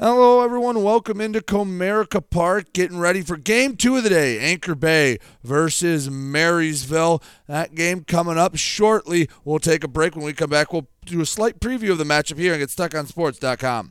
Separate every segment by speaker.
Speaker 1: Hello, everyone. Welcome into Comerica Park. Getting ready for game two of the day Anchor Bay versus Marysville. That game coming up shortly. We'll take a break. When we come back, we'll do a slight preview of the matchup here and get stuck on sports.com.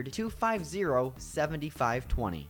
Speaker 2: 250 7520.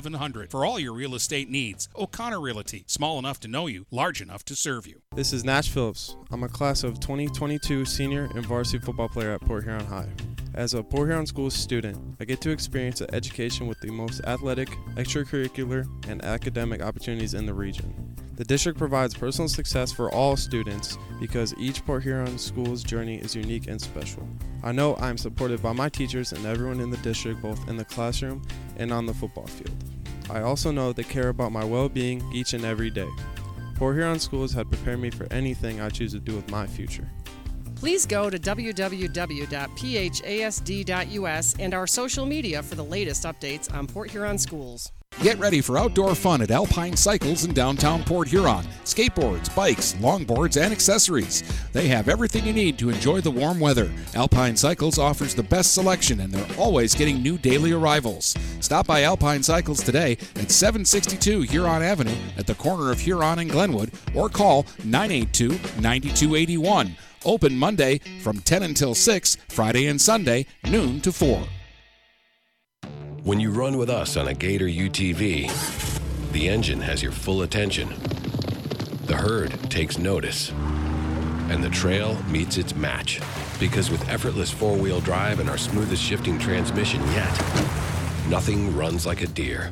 Speaker 3: 8700 for all your real estate needs. O'Connor Realty, small enough to know you, large enough to serve you.
Speaker 4: This is Nash Phillips. I'm a class of 2022 senior and varsity football player at Port Huron High. As a Port Huron School student, I get to experience an education with the most athletic, extracurricular, and academic opportunities in the region. The district provides personal success for all students because each Port Huron school's journey is unique and special. I know I am supported by my teachers and everyone in the district, both in the classroom and on the football field. I also know they care about my well being each and every day. Port Huron Schools had prepared me for anything I choose to do with my future.
Speaker 5: Please go to www.phasd.us and our social media for the latest updates on Port Huron schools.
Speaker 3: Get ready for outdoor fun at Alpine Cycles in downtown Port Huron. Skateboards, bikes, longboards, and accessories. They have everything you need to enjoy the warm weather. Alpine Cycles offers the best selection and they're always getting new daily arrivals. Stop by Alpine Cycles today at 762 Huron Avenue at the corner of Huron and Glenwood or call 982 9281. Open Monday from 10 until 6, Friday and Sunday, noon to 4.
Speaker 6: When you run with us on a Gator UTV, the engine has your full attention. The herd takes notice. And the trail meets its match. Because with effortless four wheel drive and our smoothest shifting transmission yet, nothing runs like a Deere.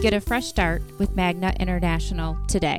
Speaker 7: Get a fresh start with Magna International today.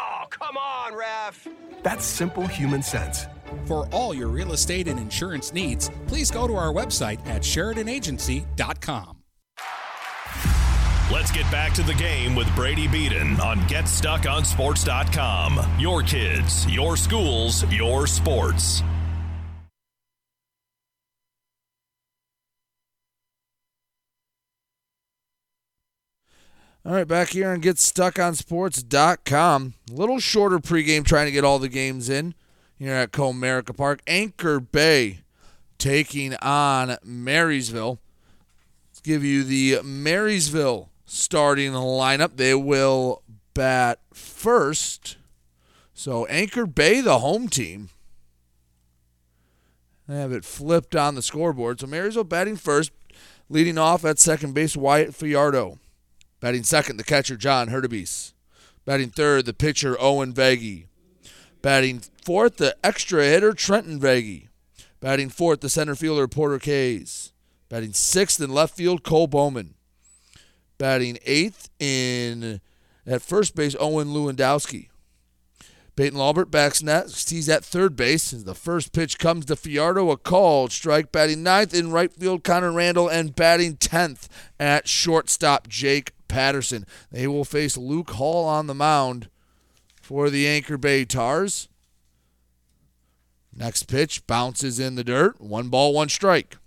Speaker 8: Come on, ref!
Speaker 9: That's simple human sense.
Speaker 10: For all your real estate and insurance needs, please go to our website at SheridanAgency.com.
Speaker 11: Let's get back to the game with Brady Beaton on GetStuckOnSports.com. Your kids, your schools, your sports.
Speaker 1: All right, back here on GetStuckOnSports.com. A little shorter pregame trying to get all the games in here at Comerica Park. Anchor Bay taking on Marysville. Let's give you the Marysville starting lineup. They will bat first. So Anchor Bay, the home team. I have it flipped on the scoreboard. So Marysville batting first, leading off at second base, Wyatt Fiardo. Batting second, the catcher, John Hurtubise. Batting third, the pitcher, Owen Veggie. Batting fourth, the extra hitter, Trenton Veggie. Batting fourth, the center fielder, Porter Kays. Batting sixth in left field, Cole Bowman. Batting eighth in at first base, Owen Lewandowski. Peyton Lawbert backs next. He's at third base. As the first pitch comes to Fiardo, a called strike. Batting ninth in right field, Connor Randall, and batting tenth at shortstop, Jake Patterson. They will face Luke Hall on the mound for the Anchor Bay Tars. Next pitch bounces in the dirt. One ball, one strike.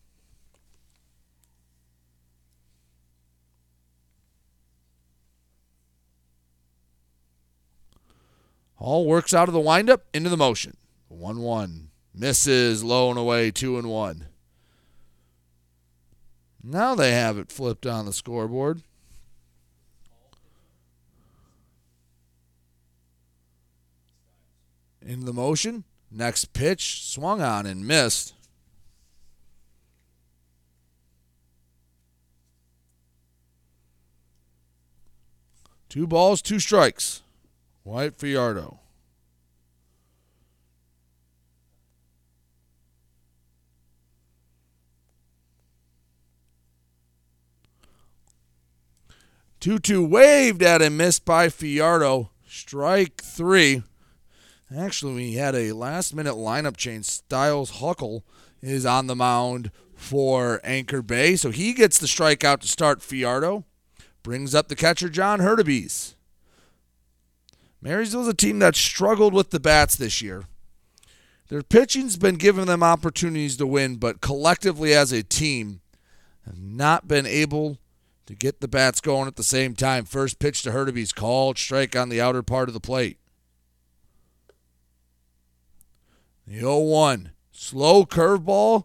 Speaker 1: Hall works out of the windup into the motion. 1 1. Misses low and away, 2 and 1. Now they have it flipped on the scoreboard. Into the motion. Next pitch swung on and missed. Two balls, two strikes. Wyatt Fiardo. Two two waved at him, missed by Fiardo. Strike three. Actually, we had a last minute lineup change. Styles Huckle is on the mound for Anchor Bay, so he gets the strikeout to start Fiardo. Brings up the catcher, John Hurtubise. Marysville's a team that struggled with the bats this year. Their pitching's been giving them opportunities to win, but collectively as a team, have not been able to get the bats going at the same time. First pitch to Hurtubise, called strike on the outer part of the plate. The 0 1. Slow curveball,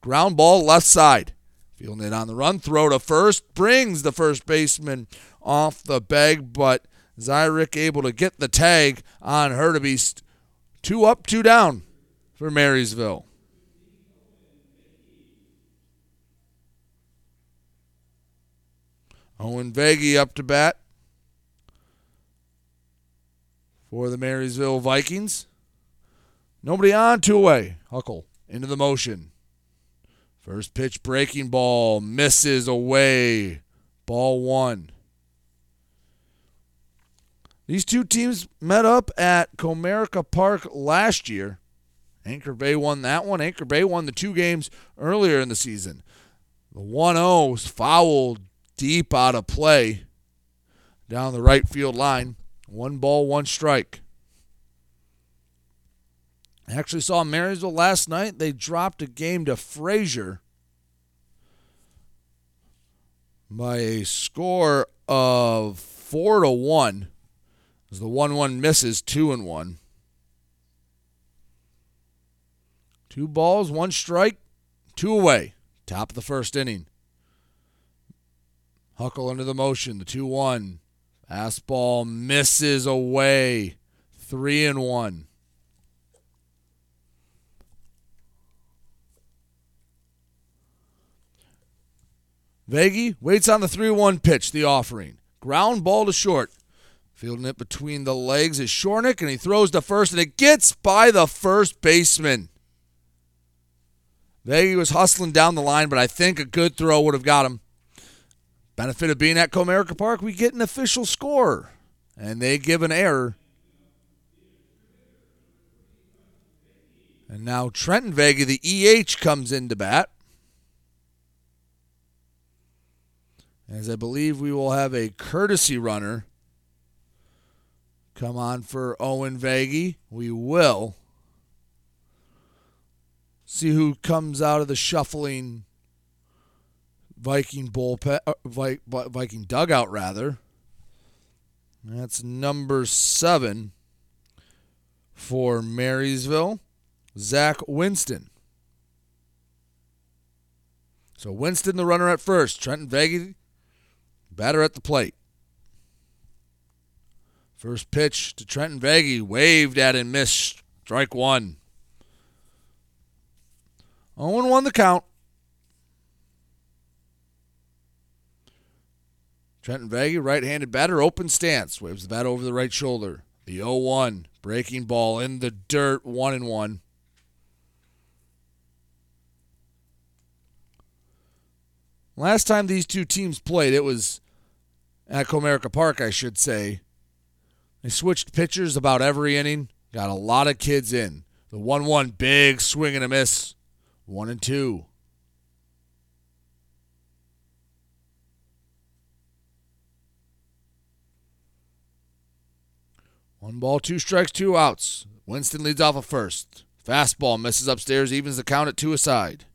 Speaker 1: ground ball left side. Fielding it on the run, throw to first, brings the first baseman off the bag, but Zyrick able to get the tag on Hurtubise. Two up, two down for Marysville. Owen Veggie up to bat for the Marysville Vikings. Nobody on, two away. Huckle into the motion. First pitch breaking ball misses away. Ball one. These two teams met up at Comerica Park last year. Anchor Bay won that one. Anchor Bay won the two games earlier in the season. The 1 0 was fouled deep out of play down the right field line. One ball, one strike. I actually saw Marysville last night. They dropped a game to Fraser. by a score of four to one. As the one one misses, two and one. Two balls, one strike, two away. Top of the first inning. Huckle under the motion, the 2 1. Fastball misses away. 3 and 1. Veggie waits on the 3 1 pitch, the offering. Ground ball to short. Fielding it between the legs is Shornack, and he throws to first, and it gets by the first baseman. Veggie was hustling down the line, but I think a good throw would have got him. Benefit of being at Comerica Park, we get an official score, and they give an error. And now Trenton Vega, the EH, comes into bat. As I believe we will have a courtesy runner come on for Owen Vagey. We will. See who comes out of the shuffling Viking bullpen, uh, Viking dugout rather. That's number seven for Marysville, Zach Winston. So Winston, the runner at first. Trenton Vega, batter at the plate. First pitch to Trenton Vega, waved at and missed. Strike one. 0 1 the count. Trenton Vega, right handed batter, open stance, waves the bat over the right shoulder. The 0 1, breaking ball in the dirt, 1 and 1. Last time these two teams played, it was at Comerica Park, I should say. They switched pitchers about every inning, got a lot of kids in. The 1 1, big swing and a miss, 1 and 2. One ball, two strikes, two outs. Winston leads off a first. Fastball misses upstairs, evens the count at two aside.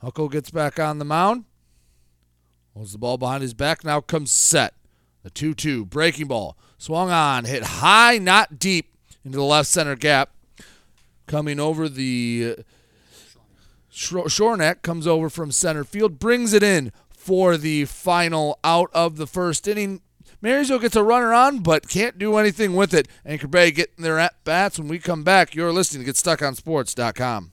Speaker 1: Huckle gets back on the mound. Holds the ball behind his back. Now comes set. The 2 2. Breaking ball. Swung on. Hit high, not deep into the left center gap. Coming over the. Uh, Shornack comes over from center field, brings it in for the final out of the first inning. Marysville gets a runner on, but can't do anything with it. Anchor Bay getting their at bats. When we come back, you're listening to GetStuckOnSports.com.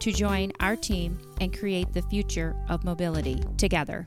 Speaker 7: to join our team and create the future of mobility together.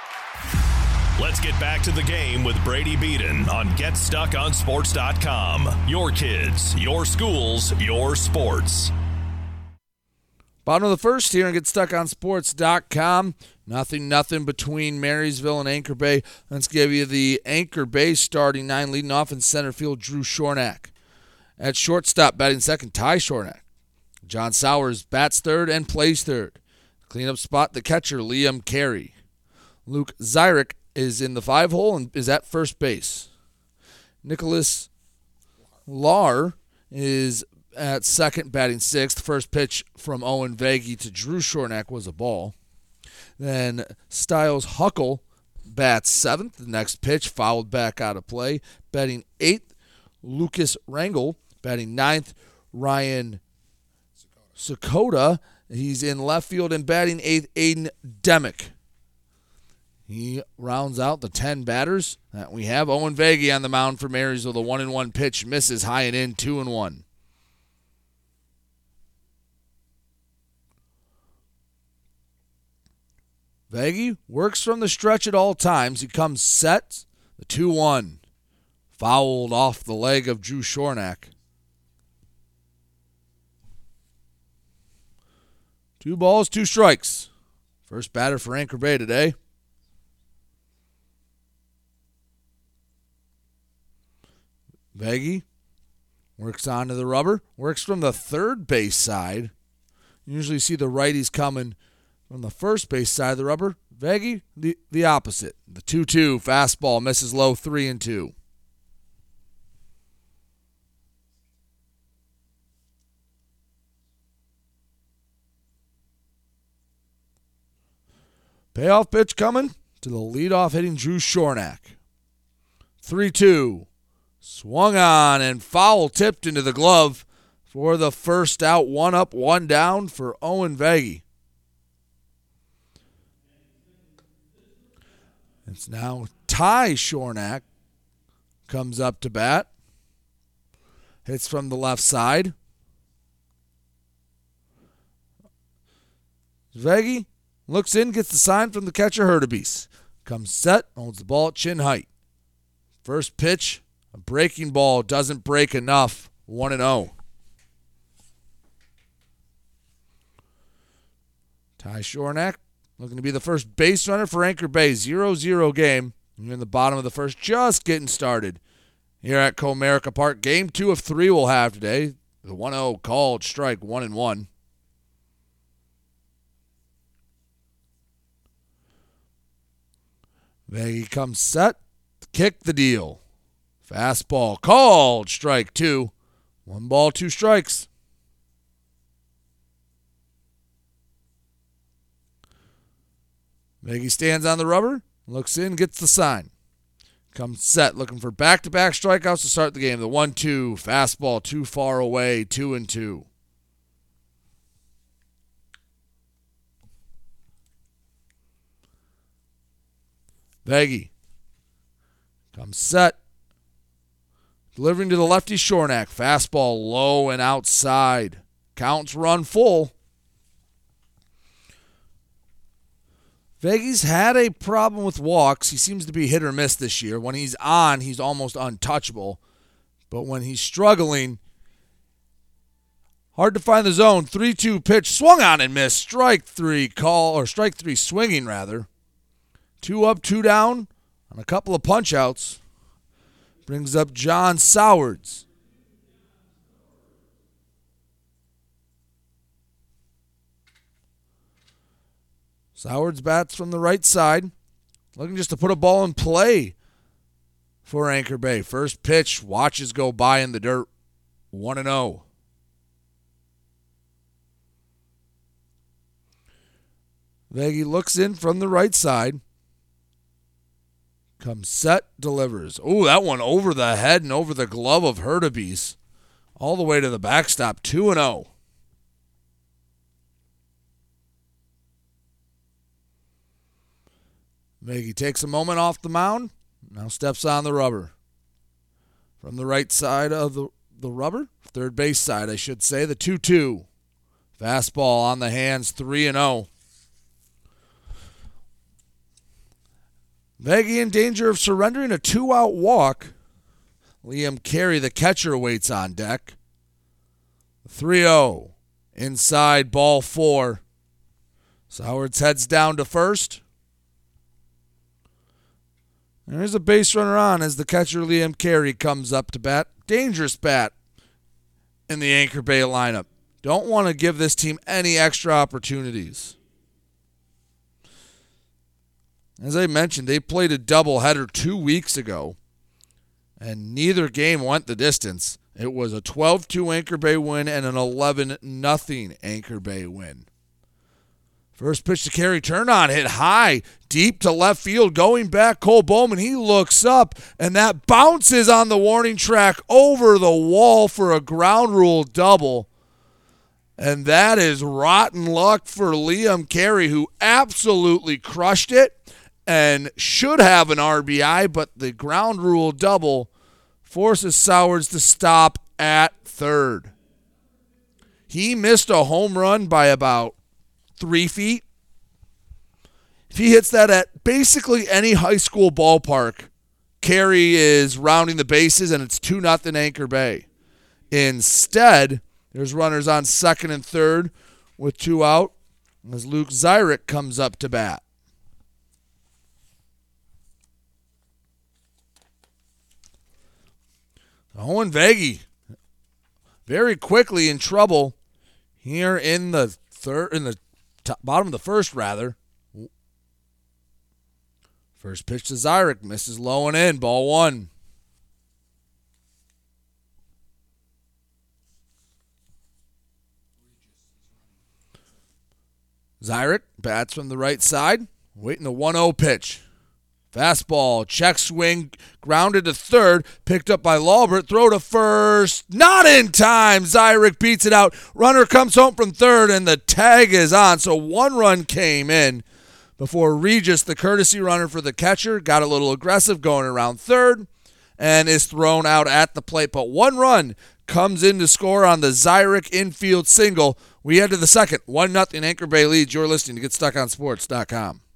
Speaker 11: Let's get back to the game with Brady Beaton on GetStuckOnSports.com. Your kids, your schools, your sports.
Speaker 1: Bottom of the first here and GetStuckOnSports.com. Nothing, nothing between Marysville and Anchor Bay. Let's give you the Anchor Bay starting nine leading off in center field, Drew Shornack. At shortstop, batting second, Ty Shornack. John Sowers bats third and plays third. Cleanup spot, the catcher, Liam Carey. Luke Zyrick is in the five hole and is at first base. Nicholas Lar is at second, batting sixth. First pitch from Owen Vagey to Drew Shornack was a ball. Then Styles Huckle bats seventh. The next pitch fouled back out of play. Batting eighth, Lucas Rangel. Batting ninth, Ryan Sakota. He's in left field and batting eighth, Aiden Demick. He rounds out the 10 batters that we have. Owen Vagey on the mound for Marysville. The 1 and 1 pitch misses high and in, 2 and 1. Vagey works from the stretch at all times. He comes set, the 2 1. Fouled off the leg of Drew Shornack. Two balls, two strikes. First batter for Anchor Bay today. Vagey works onto the rubber, works from the third base side. You usually see the righties coming from the first base side of the rubber. Vagey, the, the opposite. The 2 2 fastball misses low 3 and 2. Payoff pitch coming to the leadoff hitting Drew Shornack. 3 2. Swung on and foul tipped into the glove for the first out. One up, one down for Owen Vagey. It's now Ty Shornack comes up to bat. Hits from the left side. Vagey looks in, gets the sign from the catcher Hurtubise. Comes set, holds the ball at chin height. First pitch, a breaking ball doesn't break enough. 1 and 0. Ty Shornack looking to be the first base runner for Anchor Bay. 0 0 game. You're in the bottom of the first, just getting started. Here at Comerica Park, game two of three we'll have today. The 1 0 called strike 1 and 1. Vagey comes set, kick the deal. Fastball called strike two. One ball, two strikes. Vagey stands on the rubber, looks in, gets the sign. Comes set, looking for back to back strikeouts to start the game. The 1 2, fastball too far away, 2 and 2. Vagey comes set, delivering to the lefty Shornack. Fastball low and outside. Counts run full. Vagey's had a problem with walks. He seems to be hit or miss this year. When he's on, he's almost untouchable. But when he's struggling, hard to find the zone. 3 2 pitch, swung on and missed. Strike three call, or strike three swinging rather. Two up, two down on a couple of punch outs. Brings up John Sowards. Sowards bats from the right side, looking just to put a ball in play for Anchor Bay. First pitch, watches go by in the dirt, 1 0. Vagey looks in from the right side. Comes set, delivers. Oh, that one over the head and over the glove of Hurtubise. All the way to the backstop, 2 0. Maggie takes a moment off the mound, now steps on the rubber. From the right side of the, the rubber, third base side, I should say, the 2 2. Fastball on the hands, 3 0. Vagey in danger of surrendering a two out walk. Liam Carey, the catcher, waits on deck. 3 0. Inside, ball four. Sowards heads down to first. There's a base runner on as the catcher Liam Carey comes up to bat. Dangerous bat in the Anchor Bay lineup. Don't want to give this team any extra opportunities. As I mentioned, they played a doubleheader two weeks ago, and neither game went the distance. It was a 12 2 Anchor Bay win and an 11 0 Anchor Bay win. First pitch to Carey, turn on, hit high, deep to left field, going back. Cole Bowman, he looks up, and that bounces on the warning track over the wall for a ground rule double. And that is rotten luck for Liam Carey, who absolutely crushed it and should have an RBI, but the ground rule double forces Sowards to stop at third. He missed a home run by about three feet. If he hits that at basically any high school ballpark, Carey is rounding the bases and it's 2 nothing Anchor Bay. Instead, there's runners on second and third with two out as Luke Zyrick comes up to bat. Owen Veggie very quickly in trouble here in the third in the top, bottom of the first rather. First pitch to Zyrick misses low and in, ball one. Zyrick bats from the right side, waiting the 1 0 pitch. Fastball, check swing, grounded to third, picked up by Lawbert, throw to first, not in time. Zyrick beats it out. Runner comes home from third, and the tag is on. So one run came in before Regis, the courtesy runner for the catcher, got a little aggressive going around third and is thrown out at the plate. But one run comes in to score on the Zyrick infield single. We head to the second. 1 0 Anchor Bay leads. You're listening to GetStuckOnSports.com.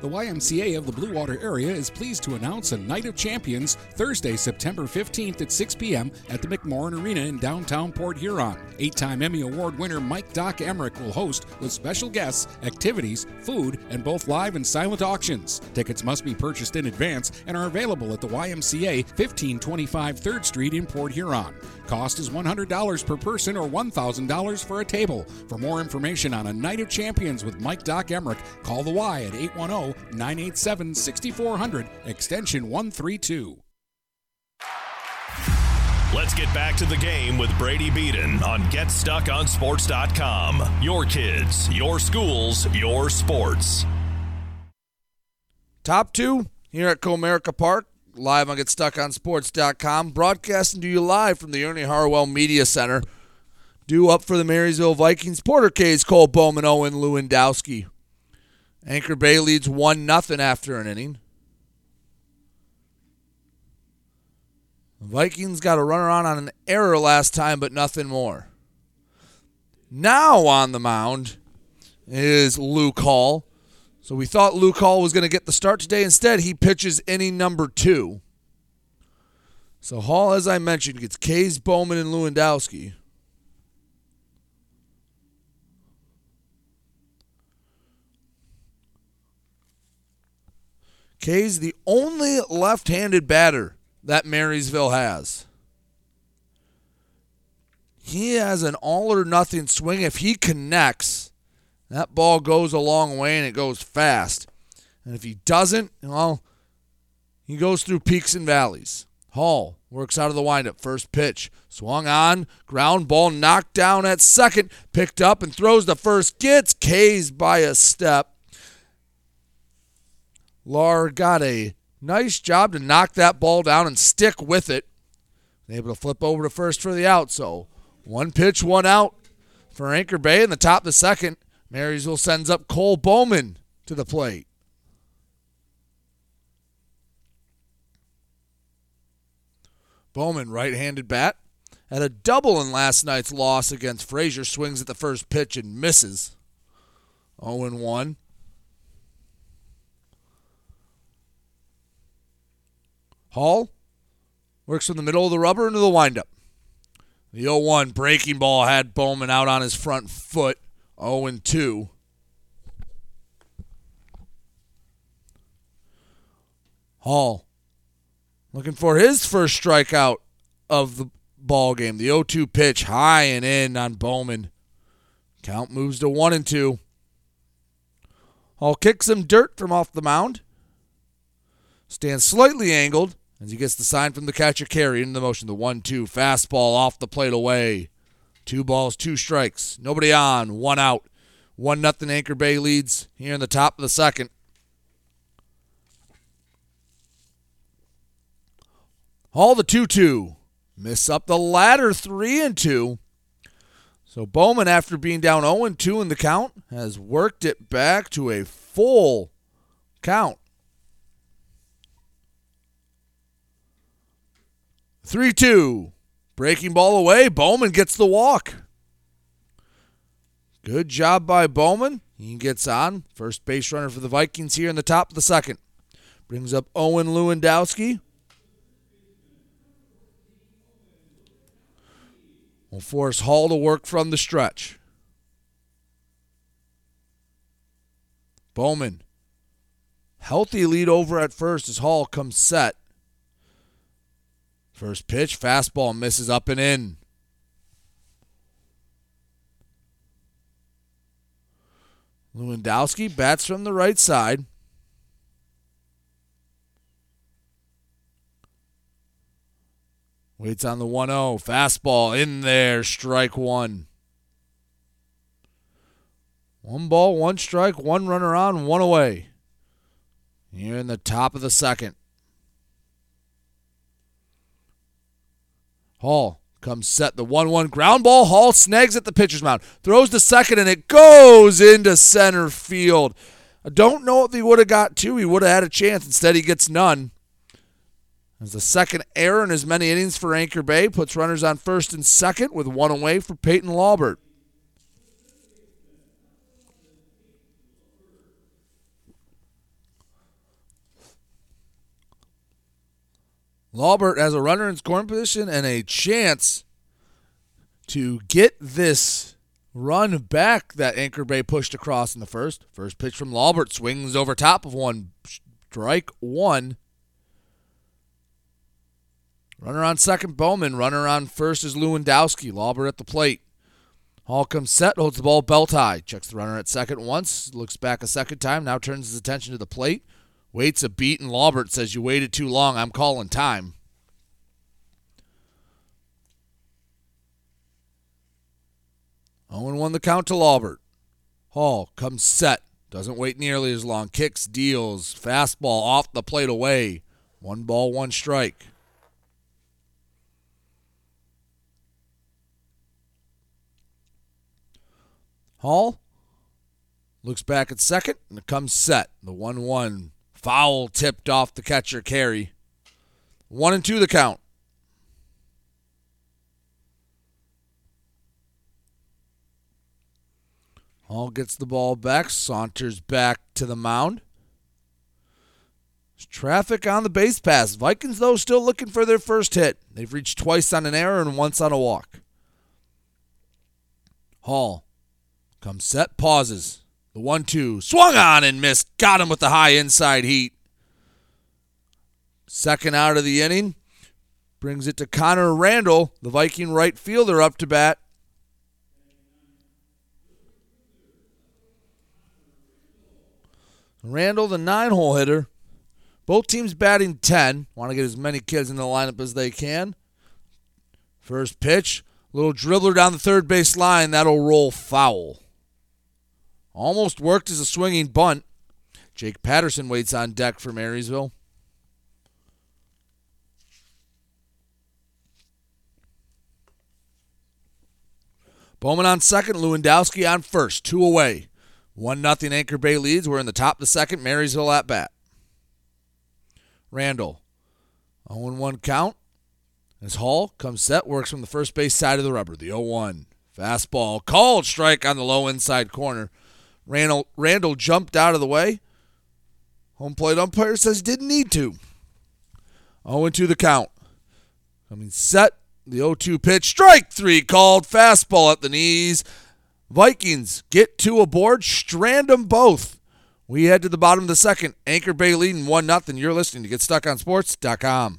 Speaker 10: The YMCA of the Blue Water area is pleased to announce a Night of Champions Thursday, September 15th at 6 p.m. at the McMorran Arena in downtown Port Huron. Eight time Emmy Award winner Mike Doc Emmerich will host with special guests, activities, food, and both live and silent auctions. Tickets must be purchased in advance and are available at the YMCA 1525 3rd Street in Port Huron. Cost is $100 per person or $1,000 for a table. For more information on a Night of Champions with Mike Doc Emmerich, call the Y at 810 987 6400, extension 132.
Speaker 11: Let's get back to the game with Brady Beaton on GetStuckOnSports.com. Your kids, your schools, your sports.
Speaker 1: Top two here at Comerica Park, live on GetStuckOnSports.com, broadcasting to you live from the Ernie Harwell Media Center. Due up for the Marysville Vikings, Porter Case, Cole Bowman, Owen Lewandowski. Anchor Bay leads 1 nothing after an inning. Vikings got a runner on on an error last time, but nothing more. Now on the mound is Luke Hall. So we thought Luke Hall was going to get the start today. Instead, he pitches inning number two. So Hall, as I mentioned, gets Kays, Bowman, and Lewandowski. Kay's the only left handed batter that Marysville has. He has an all or nothing swing. If he connects, that ball goes a long way and it goes fast. And if he doesn't, well, he goes through peaks and valleys. Hall works out of the windup. First pitch. Swung on. Ground ball knocked down at second. Picked up and throws the first. Gets K's by a step. Lar got a nice job to knock that ball down and stick with it. Able to flip over to first for the out. So one pitch, one out for Anchor Bay in the top of the second. Marysville sends up Cole Bowman to the plate. Bowman, right handed bat, had a double in last night's loss against Fraser, Swings at the first pitch and misses. 0 1. Hall works from the middle of the rubber into the windup. The 0 1 breaking ball had Bowman out on his front foot. 0 2. Hall looking for his first strikeout of the ball game. The 0-2 pitch high and in on Bowman. Count moves to 1 and 2. Hall kicks some dirt from off the mound. Stands slightly angled as he gets the sign from the catcher Carey into the motion. The 1-2 fastball off the plate away. Two balls, two strikes. Nobody on, one out. One nothing Anchor Bay leads here in the top of the second. Hall the 2 2. Miss up the ladder 3 and 2. So Bowman, after being down 0 and 2 in the count, has worked it back to a full count. 3 2. Breaking ball away. Bowman gets the walk. Good job by Bowman. He gets on. First base runner for the Vikings here in the top of the second. Brings up Owen Lewandowski. will force Hall to work from the stretch. Bowman. Healthy lead over at first as Hall comes set. First pitch, fastball misses up and in. Lewandowski bats from the right side. Waits on the 1 0. Fastball in there. Strike one. One ball, one strike, one runner on, one away. Here in the top of the second. Hall comes set the 1 1 ground ball. Hall snags at the pitcher's mound, throws to second, and it goes into center field. I don't know if he would have got two. He would have had a chance. Instead, he gets none. As the second error in as many innings for Anchor Bay puts runners on first and second with one away for Peyton Laubert. Laubert has a runner in scoring position and a chance to get this run back that Anchor Bay pushed across in the first. First pitch from Laubert swings over top of one. Strike one. Runner on second, Bowman. Runner on first is Lewandowski. Laubert at the plate. Hall comes set, holds the ball belt high. Checks the runner at second once, looks back a second time, now turns his attention to the plate. Waits a beat, and Laubert says, You waited too long. I'm calling time. Owen won the count to Laubert. Hall comes set, doesn't wait nearly as long. Kicks, deals, fastball off the plate away. One ball, one strike. Hall looks back at second and it comes set. The 1 1 foul tipped off the catcher Carey. 1 and 2 the count. Hall gets the ball back, saunters back to the mound. There's traffic on the base pass. Vikings, though, still looking for their first hit. They've reached twice on an error and once on a walk. Hall Comes set, pauses. The one two swung on and missed. Got him with the high inside heat. Second out of the inning. Brings it to Connor Randall, the Viking right fielder, up to bat. Randall, the nine hole hitter. Both teams batting 10. Want to get as many kids in the lineup as they can. First pitch, little dribbler down the third base line. That'll roll foul. Almost worked as a swinging bunt. Jake Patterson waits on deck for Marysville. Bowman on second, Lewandowski on first, two away. 1 nothing Anchor Bay leads. We're in the top of the second, Marysville at bat. Randall, 0 1 count. As Hall comes set, works from the first base side of the rubber. The 0 1. Fastball. Called strike on the low inside corner. Randall, Randall jumped out of the way. Home plate umpire says didn't need to. 0 2 the count. Coming set. The 0 2 pitch. Strike three called. Fastball at the knees. Vikings get two aboard. Strand them both. We head to the bottom of the second. Anchor Bay leading 1 0. You're listening to GetStuckOnSports.com.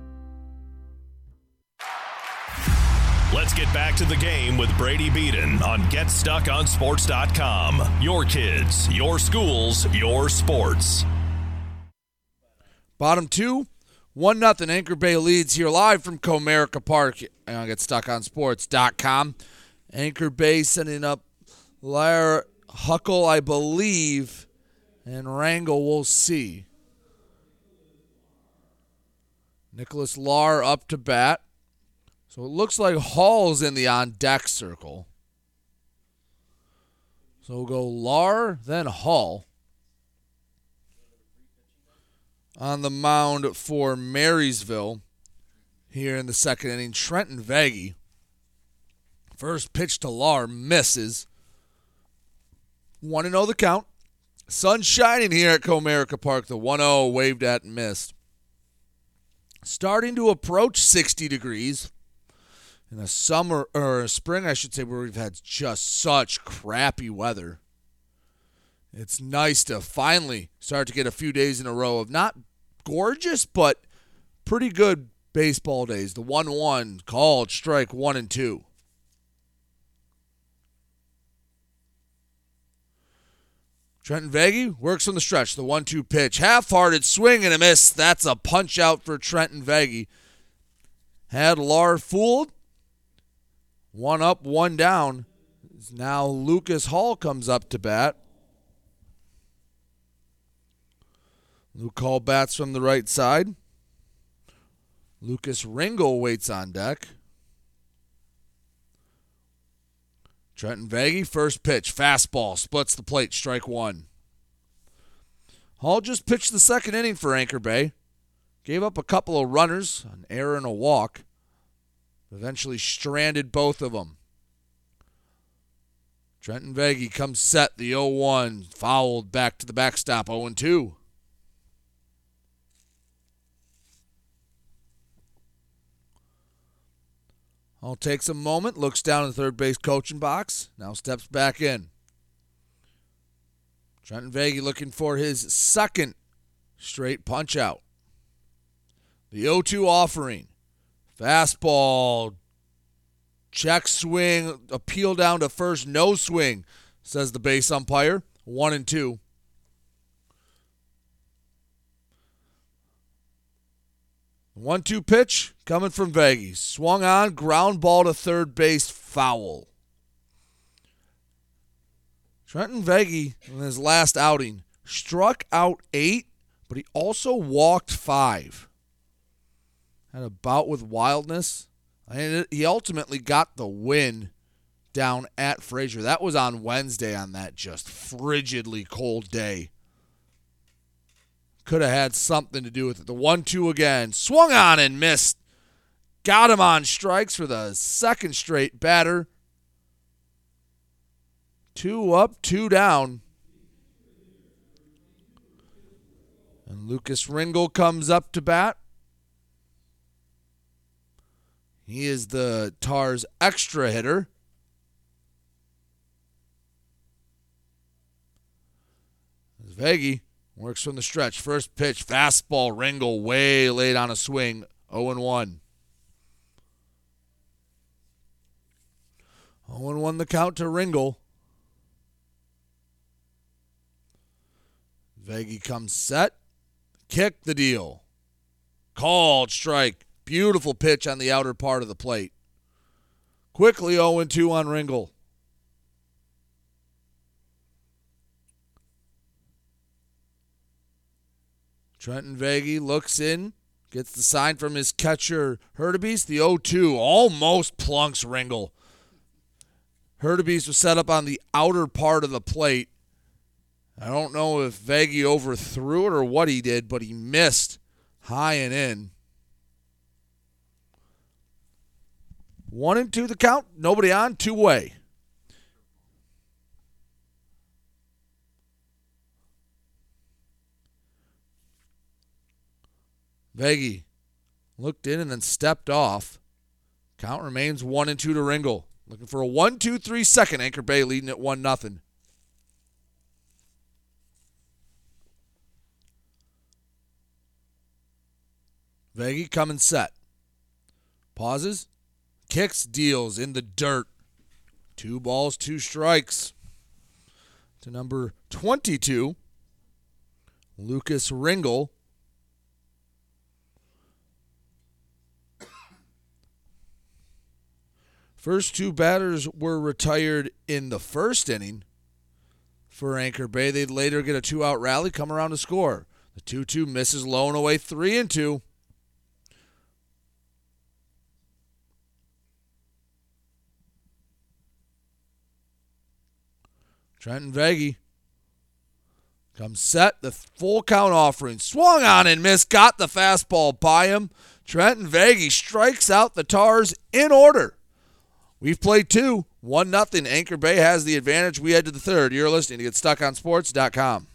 Speaker 11: Let's get back to the game with Brady Beaton on GetStuckOnSports.com. Your kids, your schools, your sports.
Speaker 1: Bottom two, one nothing. Anchor Bay leads here live from Comerica Park on GetStuckOnSports.com. Anchor Bay sending up Lair Huckle, I believe, and Rangel. We'll see. Nicholas Lar up to bat. So it looks like Hall's in the on deck circle. So we'll go Lar, then Hall. On the mound for Marysville here in the second inning, Trenton Vaggy. First pitch to Lar misses. 1 0 the count. Sun shining here at Comerica Park. The 1 0 waved at and missed. Starting to approach 60 degrees in a summer or a spring, I should say, where we've had just such crappy weather. It's nice to finally start to get a few days in a row of not gorgeous, but pretty good baseball days. The 1 1 called strike 1 and 2. Trenton Vaggy works on the stretch. The 1 2 pitch. Half hearted swing and a miss. That's a punch out for Trenton Vaggy. Had Lar fooled. One up, one down. Now Lucas Hall comes up to bat. Luke Hall bats from the right side. Lucas Ringel waits on deck. Trenton Vaggy, first pitch, fastball, splits the plate, strike one. Hall just pitched the second inning for Anchor Bay. Gave up a couple of runners, an error and a walk. Eventually stranded both of them. Trenton Vaggy comes set, the 0 1, fouled back to the backstop, 0 2. Hall takes a moment, looks down in the third base coaching box, now steps back in. Trenton Vaggy looking for his second straight punch out. The 0 2 offering. Fastball. Check swing. Appeal down to first. No swing, says the base umpire. One and two. One two pitch coming from Vaggy. Swung on, ground ball to third base, foul. Trenton Vaggy, in his last outing, struck out eight, but he also walked five. Had a bout with wildness. And he ultimately got the win down at Fraser. That was on Wednesday on that just frigidly cold day. Could have had something to do with it. The 1 2 again. Swung on and missed. Got him on strikes for the second straight batter. Two up, two down. And Lucas Ringel comes up to bat. He is the Tars extra hitter. Veggie works from the stretch. First pitch, fastball, Ringel way late on a swing, 0 1. 0 1 the count to Ringel. Veggie comes set. Kick the deal. Called strike. Beautiful pitch on the outer part of the plate. Quickly 0 2 on Ringel. Trenton Veggie looks in, gets the sign from his catcher Hurtubise. The 0 2 almost plunks Ringel. Hurtubise was set up on the outer part of the plate. I don't know if Veggie overthrew it or what he did, but he missed high and in. One and two the count. Nobody on. Two way. Veggie looked in and then stepped off. Count remains one and two to Ringel. Looking for a one, two, three second. Anchor Bay leading at one nothing. Veggie coming set. Pauses. Kicks, deals in the dirt. Two balls, two strikes. To number 22, Lucas Ringel. First two batters were retired in the first inning for Anchor Bay. They'd later get a two out rally, come around to score. The 2 2 misses low and away, 3 and 2. Trenton Veggie comes set. The full count offering. Swung on and missed. Got the fastball by him. Trenton Veggie strikes out the Tars in order. We've played two. One nothing. Anchor Bay has the advantage. We head to the third. You're listening to GetStuckOnSports.com.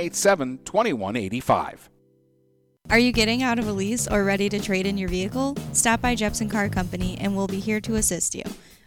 Speaker 3: 987 2185.
Speaker 12: Are you getting out of a lease or ready to trade in your vehicle? Stop by Jepson Car Company and we'll be here to assist you.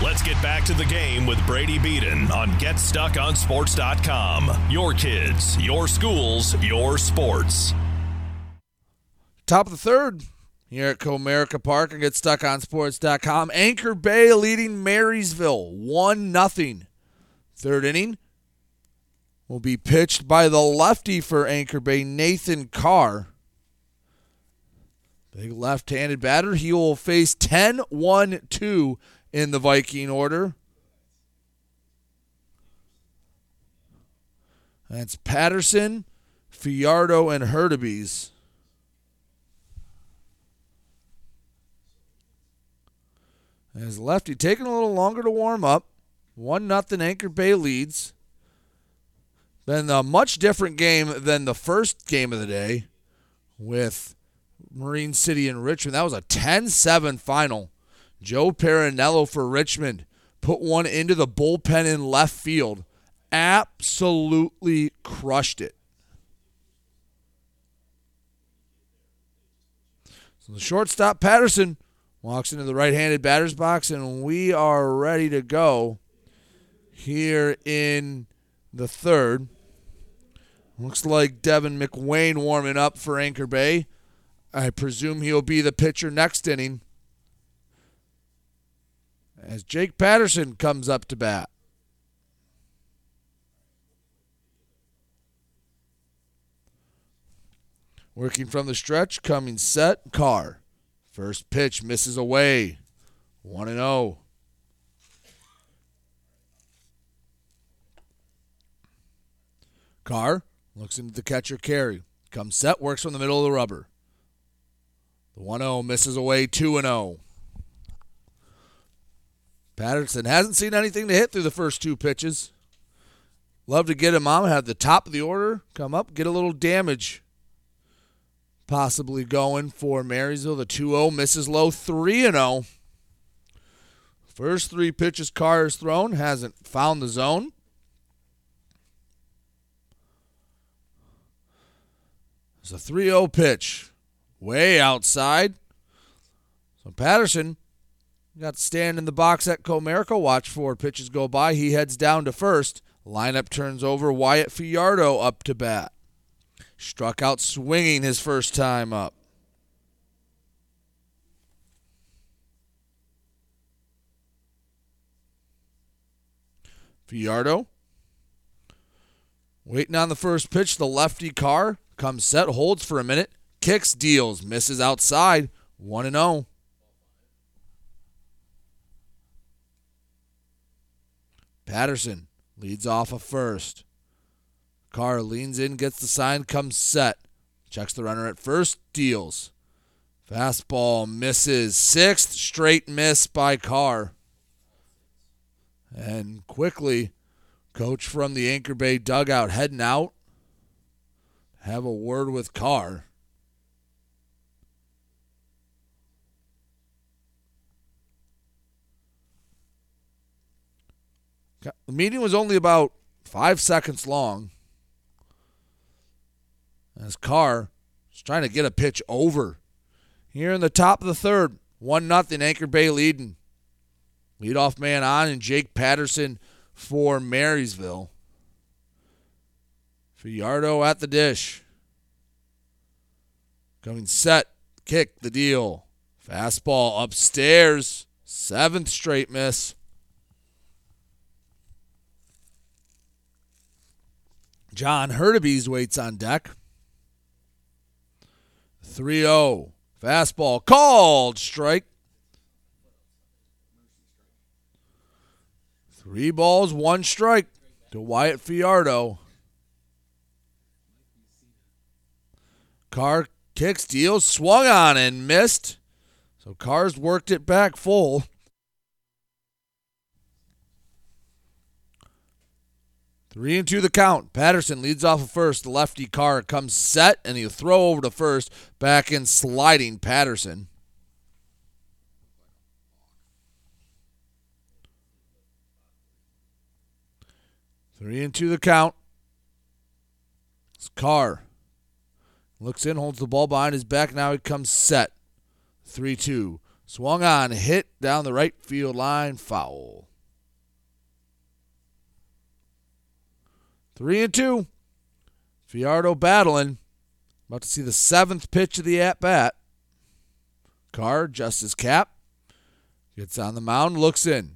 Speaker 11: Let's get back to the game with Brady Beaton on GetStuckOnSports.com. Your kids, your schools, your sports.
Speaker 1: Top of the third here at Comerica Park and GetStuckOnSports.com. Anchor Bay leading Marysville 1 0. Third inning will be pitched by the lefty for Anchor Bay, Nathan Carr. Big left handed batter. He will face 10 1 2 in the Viking order. That's Patterson, Fiardo, and Hurtubise. As lefty taking a little longer to warm up. One nothing Anchor Bay leads. Been a much different game than the first game of the day with Marine City and Richmond. That was a 10-7 final. Joe Perinello for Richmond put one into the bullpen in left field. Absolutely crushed it. So the shortstop Patterson walks into the right-handed batter's box, and we are ready to go here in the third. Looks like Devin McWayne warming up for Anchor Bay. I presume he'll be the pitcher next inning as Jake Patterson comes up to bat. Working from the stretch, coming set, Carr. First pitch misses away. 1 and 0. Carr looks into the catcher Carey. Comes set, works from the middle of the rubber. The 1 0 misses away 2 0. Patterson hasn't seen anything to hit through the first two pitches. Love to get him on, have the top of the order come up, get a little damage possibly going for Marysville. The 2 0 misses low 3 0. First three pitches Carr thrown, hasn't found the zone. It's a 3 0 pitch, way outside. So Patterson got to stand in the box at Comerica, watch four pitches go by. He heads down to first. Lineup turns over. Wyatt Fiardo up to bat. Struck out swinging his first time up. Fiardo waiting on the first pitch. The lefty Carr comes set, holds for a minute, kicks, deals, misses outside. 1 and 0. Patterson leads off a first. Carr leans in, gets the sign, comes set. Checks the runner at first, deals. Fastball misses. Sixth straight miss by Carr. And quickly, coach from the Anchor Bay dugout heading out. Have a word with Carr. The meeting was only about five seconds long. As Carr is trying to get a pitch over. Here in the top of the third, 1 nothing. Anchor Bay leading. Leadoff man on, and Jake Patterson for Marysville. Fiardo at the dish. Coming set, kick the deal. Fastball upstairs. Seventh straight miss. John Hurtubise waits on deck. 3 0. Fastball called strike. Three balls, one strike to Wyatt Fiardo. Carr kicks, deals, swung on and missed. So Carr's worked it back full. Three and two the count. Patterson leads off of first. The lefty Carr comes set and he'll throw over to first. Back in sliding Patterson. Three and two the count. It's Carr. Looks in, holds the ball behind his back. Now he comes set. 3 2. Swung on, hit down the right field line, foul. 3 and 2. Fiardo battling. About to see the seventh pitch of the at bat. Carr adjusts his cap. Gets on the mound, looks in.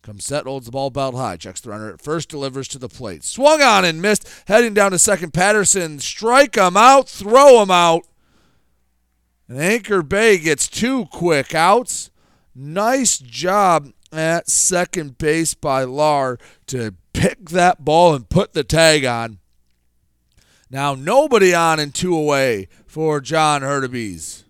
Speaker 1: Comes set, holds the ball belt high. Checks the runner at first, delivers to the plate. Swung on and missed. Heading down to second. Patterson, strike him out, throw him out. And Anchor Bay gets two quick outs. Nice job at second base by Lar to pick that ball and put the tag on. Now nobody on and two away for John Hurtubise.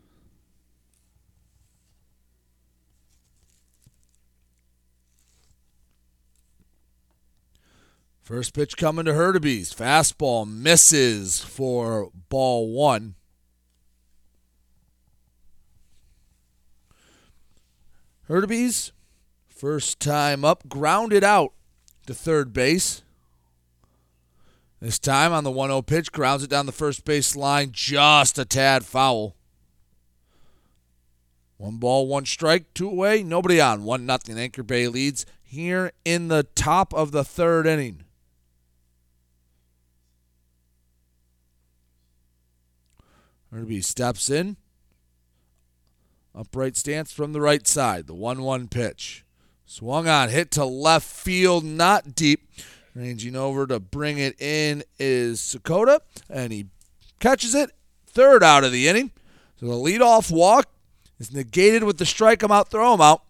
Speaker 1: First pitch coming to Hurtubise. Fastball misses for ball one. Hurtubise, first time up, grounded out to third base. This time on the 1 0 pitch, grounds it down the first base line, just a tad foul. One ball, one strike, two away, nobody on. 1 nothing. Anchor Bay leads here in the top of the third inning. Irby steps in. Upright stance from the right side. The 1 1 pitch. Swung on, hit to left field, not deep. Ranging over to bring it in is Sakota, and he catches it. third out of the inning. So the leadoff walk is negated with the strike him out, throw him out.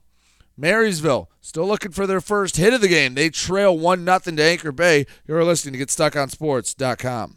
Speaker 1: Marysville still looking for their first hit of the game. They trail 1 0 to Anchor Bay. You're listening to GetStuckOnSports.com.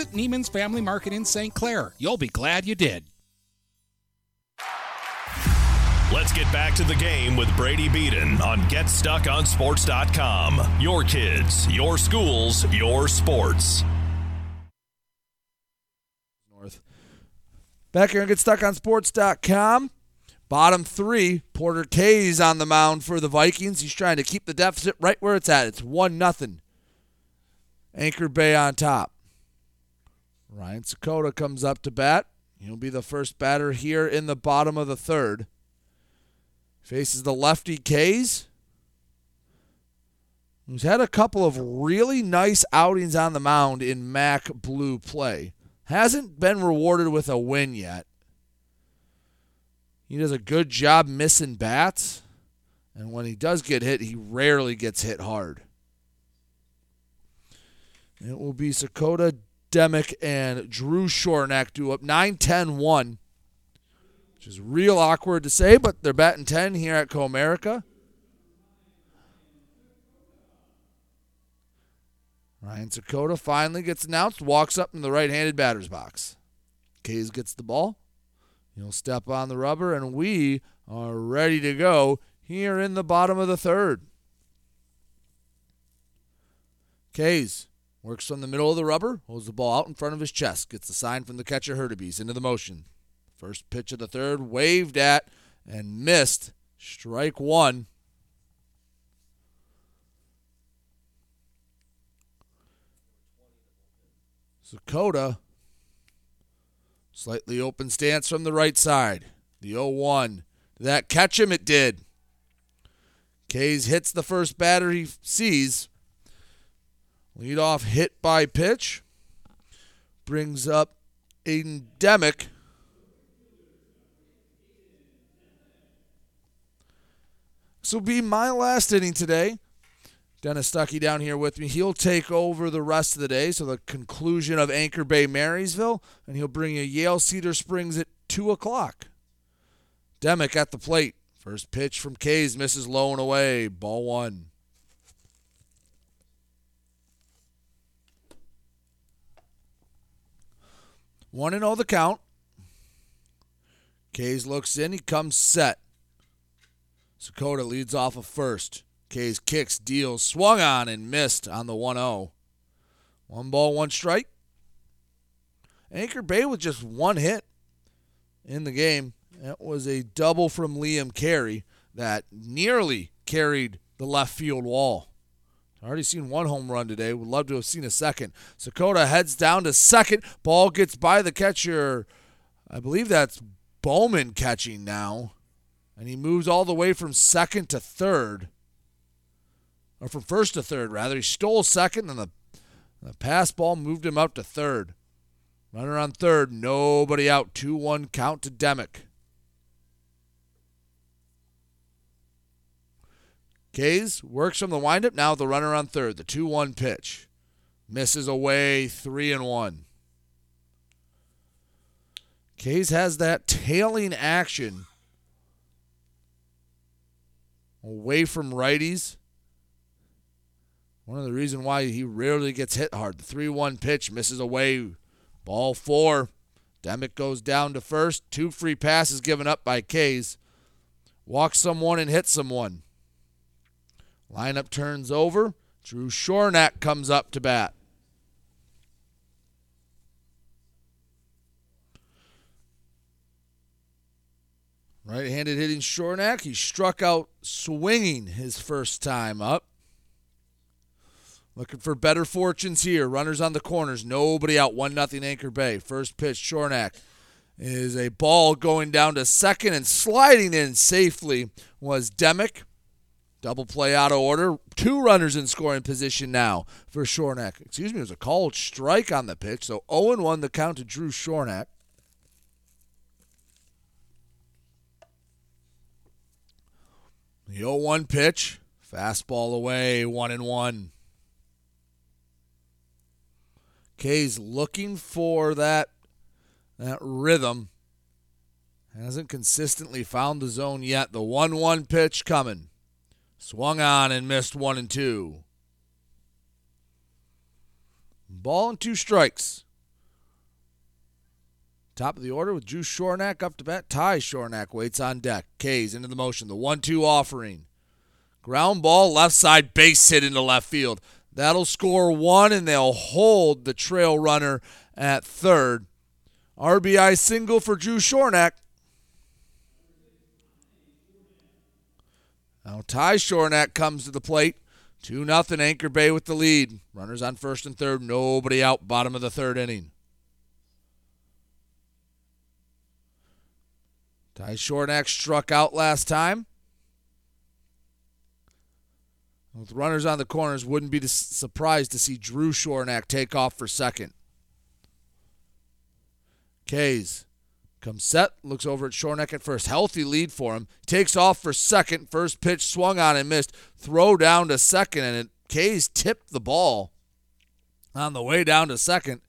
Speaker 10: Neiman's Family Market in St. Clair. You'll be glad you did.
Speaker 11: Let's get back to the game with Brady Beaton on GetStuckOnSports.com. Your kids, your schools, your sports.
Speaker 1: North. Back here on GetStuckOnSports.com. Bottom three, Porter Kays on the mound for the Vikings. He's trying to keep the deficit right where it's at. It's 1 nothing. Anchor Bay on top. Ryan Sakota comes up to bat. He'll be the first batter here in the bottom of the third. Faces the lefty Kays. Who's had a couple of really nice outings on the mound in MAC blue play. Hasn't been rewarded with a win yet. He does a good job missing bats. And when he does get hit, he rarely gets hit hard. It will be Sakota Demick and Drew Shornack do up 9 10 1, which is real awkward to say, but they're batting 10 here at Comerica. Ryan Sakota finally gets announced, walks up in the right handed batter's box. Kays gets the ball. He'll step on the rubber, and we are ready to go here in the bottom of the third. Kays Works from the middle of the rubber, holds the ball out in front of his chest, gets the sign from the catcher Hurtubise into the motion. First pitch of the third, waved at and missed. Strike one. Sakota, slightly open stance from the right side. The 0 1. Did that catch him? It did. Kays hits the first batter he sees. Leadoff hit by pitch. Brings up Aiden Demick. This will be my last inning today. Dennis Stuckey down here with me. He'll take over the rest of the day, so the conclusion of Anchor Bay Marysville, and he'll bring you Yale Cedar Springs at 2 o'clock. Demick at the plate. First pitch from Kays misses low and away. Ball one. 1 0 the count. Kays looks in. He comes set. Sakota leads off of first. Kays kicks, deals, swung on, and missed on the 1 0. One ball, one strike. Anchor Bay with just one hit in the game. That was a double from Liam Carey that nearly carried the left field wall. Already seen one home run today. Would love to have seen a second. Sakota heads down to second. Ball gets by the catcher. I believe that's Bowman catching now. And he moves all the way from second to third. Or from first to third, rather. He stole second, and the, the pass ball moved him out to third. Runner on third. Nobody out. 2 1 count to Demick. Kays works from the windup. Now the runner on third. The 2 1 pitch. Misses away 3 and 1. Kays has that tailing action away from righties One of the reasons why he rarely gets hit hard. The 3 1 pitch misses away. Ball four. Demick goes down to first. Two free passes given up by Kays. Walks someone and hits someone. Lineup turns over. Drew Shornack comes up to bat. Right handed hitting Shornack. He struck out swinging his first time up. Looking for better fortunes here. Runners on the corners. Nobody out. 1 nothing Anchor Bay. First pitch, Shornack is a ball going down to second and sliding in safely was Demick. Double play out of order. Two runners in scoring position now for Shornack. Excuse me, it was a called strike on the pitch. So 0 1 the count to Drew Shornack. The 0 1 pitch. Fastball away, 1 and 1. Kays looking for that that rhythm. Hasn't consistently found the zone yet. The 1 1 pitch coming. Swung on and missed 1 and 2. Ball and two strikes. Top of the order with Drew Shornack up to bat. Ty Shornack waits on deck. Kays into the motion. The 1 2 offering. Ground ball, left side, base hit into left field. That'll score one, and they'll hold the trail runner at third. RBI single for Drew Shornack. Now Ty Shornack comes to the plate. 2 0 Anchor Bay with the lead. Runners on first and third. Nobody out. Bottom of the third inning. Ty Shornack struck out last time. With runners on the corners, wouldn't be surprised to see Drew Shornack take off for second. Kays comes set, looks over at Shornack at first. Healthy lead for him. Takes off for second. First pitch swung on and missed. Throw down to second, and it, Kays tipped the ball on the way down to second.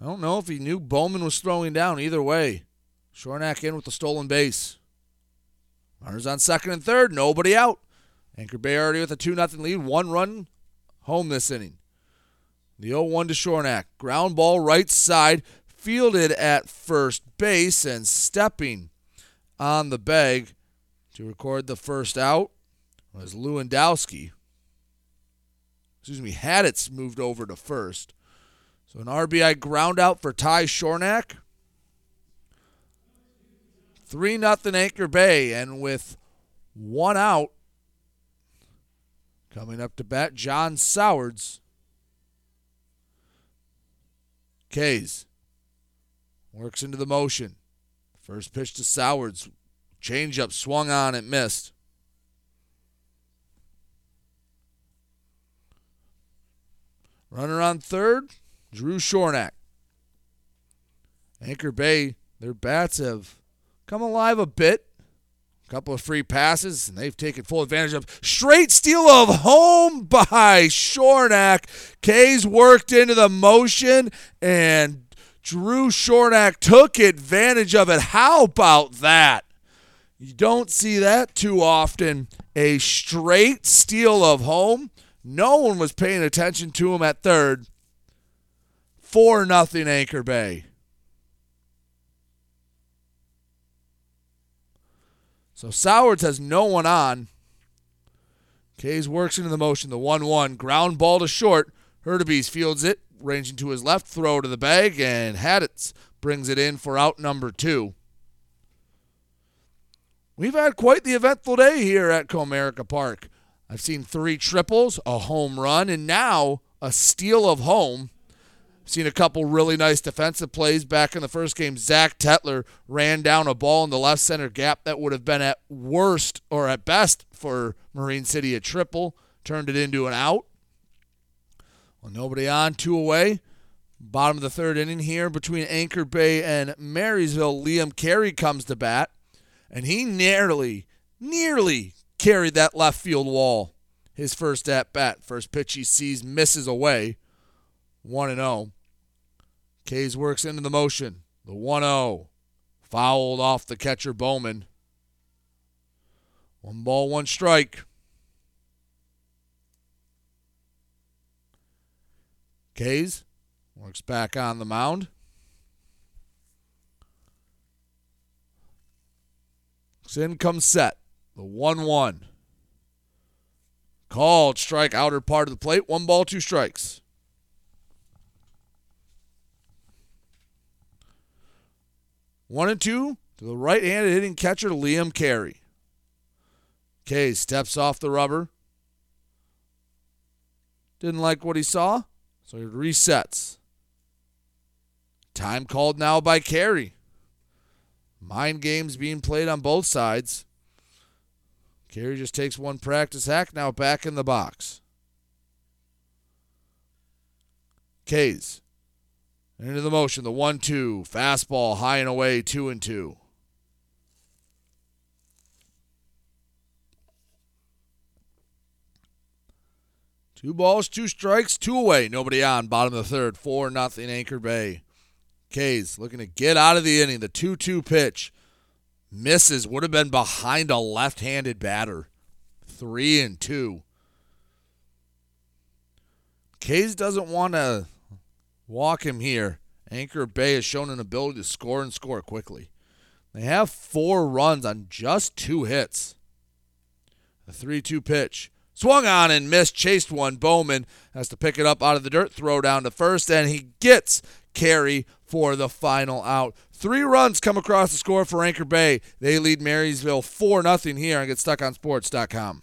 Speaker 1: I don't know if he knew Bowman was throwing down. Either way, Shornack in with the stolen base. Runners on second and third. Nobody out. Anchor Bay already with a 2 0 lead. One run home this inning. The 0 1 to Shornack. Ground ball right side. Fielded at first base and stepping on the bag to record the first out was Lewandowski. Excuse me, Hadits moved over to first. So an RBI ground out for Ty Shornack. 3 0 Anchor Bay. And with one out, Coming up to bat, John Sowards. Kays works into the motion. First pitch to Sowards. Changeup swung on, it missed. Runner on third, Drew Shornack. Anchor Bay, their bats have come alive a bit A couple of free passes, and they've taken full advantage of. Straight steal of home by Shornack. Kays worked into the motion, and Drew Shornack took advantage of it. How about that? You don't see that too often. A straight steal of home. No one was paying attention to him at third. 4 nothing Anchor Bay. So Sowards has no one on. Kays works into the motion. The 1 1. Ground ball to short. Hurtubise fields it, ranging to his left, throw to the bag, and Hadits brings it in for out number two. We've had quite the eventful day here at Comerica Park. I've seen three triples, a home run, and now a steal of home Seen a couple really nice defensive plays back in the first game. Zach Tetler ran down a ball in the left center gap that would have been at worst or at best for Marine City a triple, turned it into an out. Well, nobody on, two away. Bottom of the third inning here between Anchor Bay and Marysville. Liam Carey comes to bat, and he nearly, nearly carried that left field wall. His first at bat, first pitch he sees misses away. 1 and 0. Kays works into the motion. The 1 0. Fouled off the catcher Bowman. One ball, one strike. Kays works back on the mound. In comes set. The 1 1. Called strike outer part of the plate. One ball, two strikes. One and two to the right handed hitting catcher, Liam Carey. Kay steps off the rubber. Didn't like what he saw, so it resets. Time called now by Carey. Mind games being played on both sides. Carey just takes one practice hack, now back in the box. Kays into the motion, the one two, fastball high and away, two and two. Two balls, two strikes, two away. Nobody on. Bottom of the third. Four nothing Anchor Bay. Kays looking to get out of the inning. The 2 2 pitch misses. Would have been behind a left handed batter. Three and two. Kays doesn't want to walk him here. Anchor Bay has shown an ability to score and score quickly. They have four runs on just two hits. A 3 2 pitch. Swung on and missed, chased one. Bowman has to pick it up out of the dirt, throw down to first, and he gets Carey for the final out. Three runs come across the score for Anchor Bay. They lead Marysville 4 0 here and get stuck on GetStuckOnSports.com.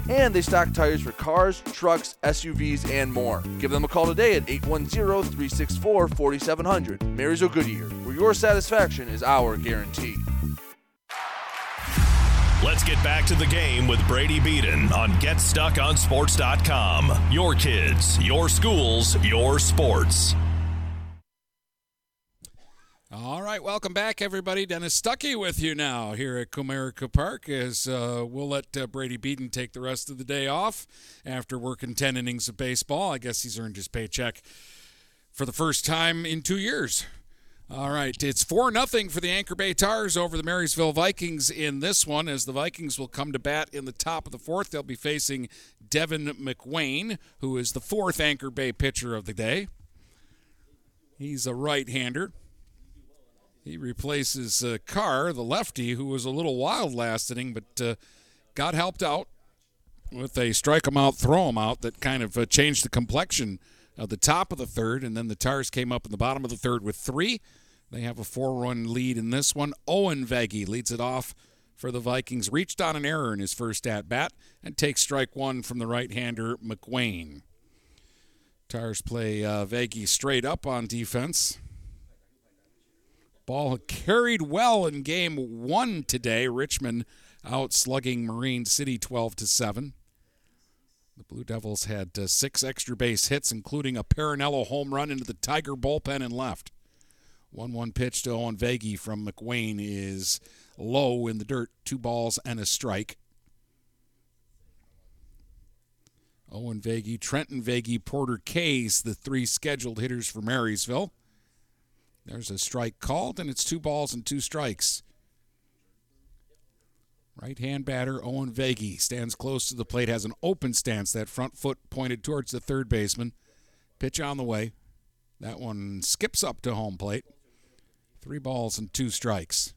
Speaker 1: and they stock tires for cars, trucks, SUVs, and more. Give them a call today at 810 364 4700. Marysville Goodyear, where your satisfaction is our guarantee.
Speaker 11: Let's get back to the game with Brady Beaton on GetStuckOnSports.com. Your kids, your schools, your sports.
Speaker 3: All right, welcome back, everybody. Dennis Stuckey with you now here at Comerica Park as uh, we'll let uh, Brady Beaton take the rest of the day off after working 10 innings of baseball. I guess he's earned his paycheck for the first time in two years. All right, it's 4 nothing for the Anchor Bay Tars over the Marysville Vikings in this one as the Vikings will come to bat in the top of the fourth. They'll be facing Devin McWayne, who is the fourth Anchor Bay pitcher of the day. He's a right hander. He replaces uh, Carr, the lefty, who was a little wild last inning, but uh, got helped out with a strike him out, throw him out that kind of uh, changed the complexion of the top of the third. And then the Tars came up in the bottom of the third with three. They have a four run lead in this one. Owen Veggie leads it off for the Vikings. Reached on an error in his first at bat and takes strike one from the right hander, McWayne. Tars play uh, Veggie straight up on defense. Ball carried well in game one today. Richmond out slugging Marine City 12 to 7. The Blue Devils had uh, six extra base hits, including a Parinello home run into the Tiger bullpen and left. 1 1 pitch to Owen Veggie from McWayne is low in the dirt. Two balls and a strike. Owen Veggie, Trenton Veggie, Porter Kays, the three scheduled hitters for Marysville. There's a strike called, and it's two balls and two strikes. Right hand batter Owen Veggie stands close to the plate, has an open stance, that front foot pointed towards the third baseman. Pitch on the way. That one skips up to home plate. Three balls and two strikes.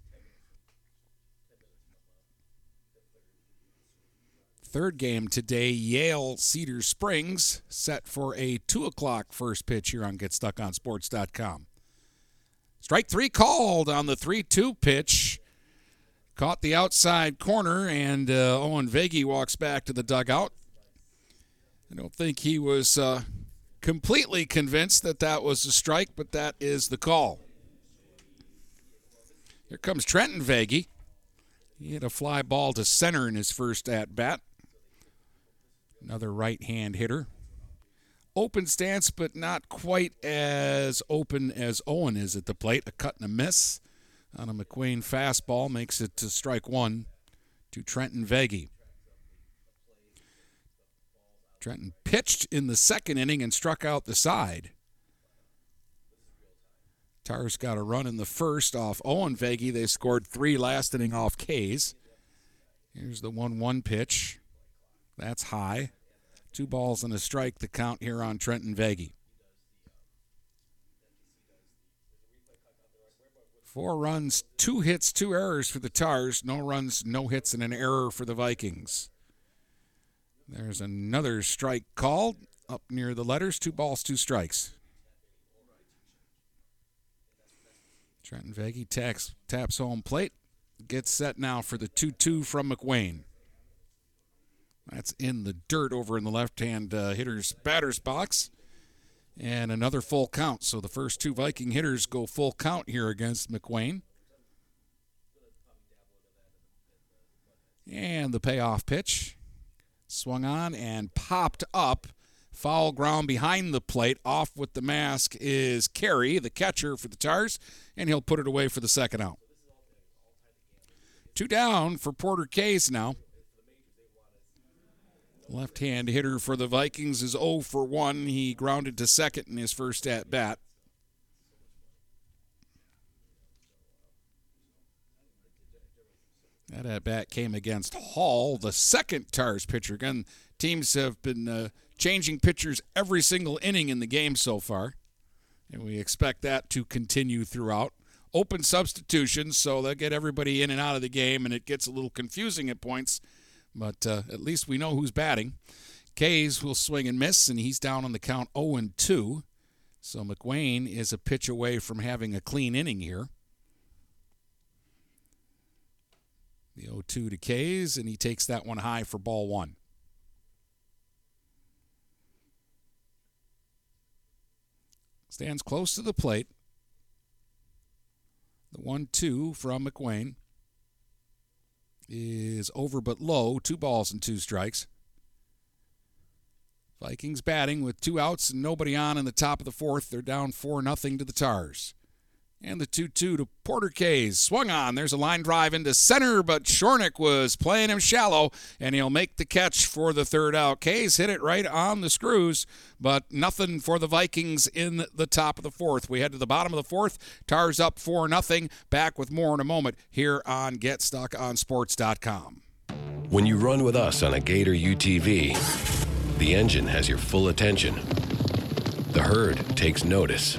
Speaker 3: Third game today, Yale Cedar Springs, set for a 2 o'clock first pitch here on GetStuckOnSports.com. Strike three called on the 3 2 pitch. Caught the outside corner, and uh, Owen Veggie walks back to the dugout. I don't think he was uh, completely convinced that that was a strike, but that is the call. Here comes Trenton Veggie. He hit a fly ball to center in his first at bat. Another right hand hitter. Open stance, but not quite as open as Owen is at the plate. A cut and a miss on a McQuain fastball makes it to strike one to Trenton Veggie. Trenton pitched in the second inning and struck out the side. Tars got a run in the first off Owen Veggie. They scored three last inning off Kays. Here's the 1 1 pitch. That's high. Two balls and a strike, the count here on Trenton Veggie. Four runs, two hits, two errors for the Tars. No runs, no hits, and an error for the Vikings. There's another strike called up near the letters. Two balls, two strikes. Trenton Veggie taps, taps home plate. Gets set now for the 2 2 from McWayne. That's in the dirt over in the left hand uh, hitter's batter's box. And another full count. So the first two Viking hitters go full count here against McWayne. And the payoff pitch swung on and popped up. Foul ground behind the plate. Off with the mask is Carey, the catcher for the Tars, and he'll put it away for the second out. Two down for Porter Kays now. Left hand hitter for the Vikings is 0 for 1. He grounded to second in his first at bat. That at bat came against Hall, the second Tars pitcher. Again, teams have been uh, changing pitchers every single inning in the game so far, and we expect that to continue throughout. Open substitutions, so they'll get everybody in and out of the game, and it gets a little confusing at points but uh, at least we know who's batting. Kays will swing and miss, and he's down on the count 0 and 2. So McWayne is a pitch away from having a clean inning here. The 0 2 to Kays, and he takes that one high for ball one. Stands close to the plate. The 1 2 from McWayne is over but low, two balls and two strikes. Vikings batting with two outs and nobody on in the top of the fourth. They're down 4 nothing to the Tars. And the 2 2 to Porter Kays. Swung on. There's a line drive into center, but Shornack was playing him shallow, and he'll make the catch for the third out. Kays hit it right on the screws, but nothing for the Vikings in the top of the fourth. We head to the bottom of the fourth. Tars up 4 nothing. Back with more in a moment here on GetStuckOnSports.com.
Speaker 6: When you run with us on a Gator UTV, the engine has your full attention. The herd takes notice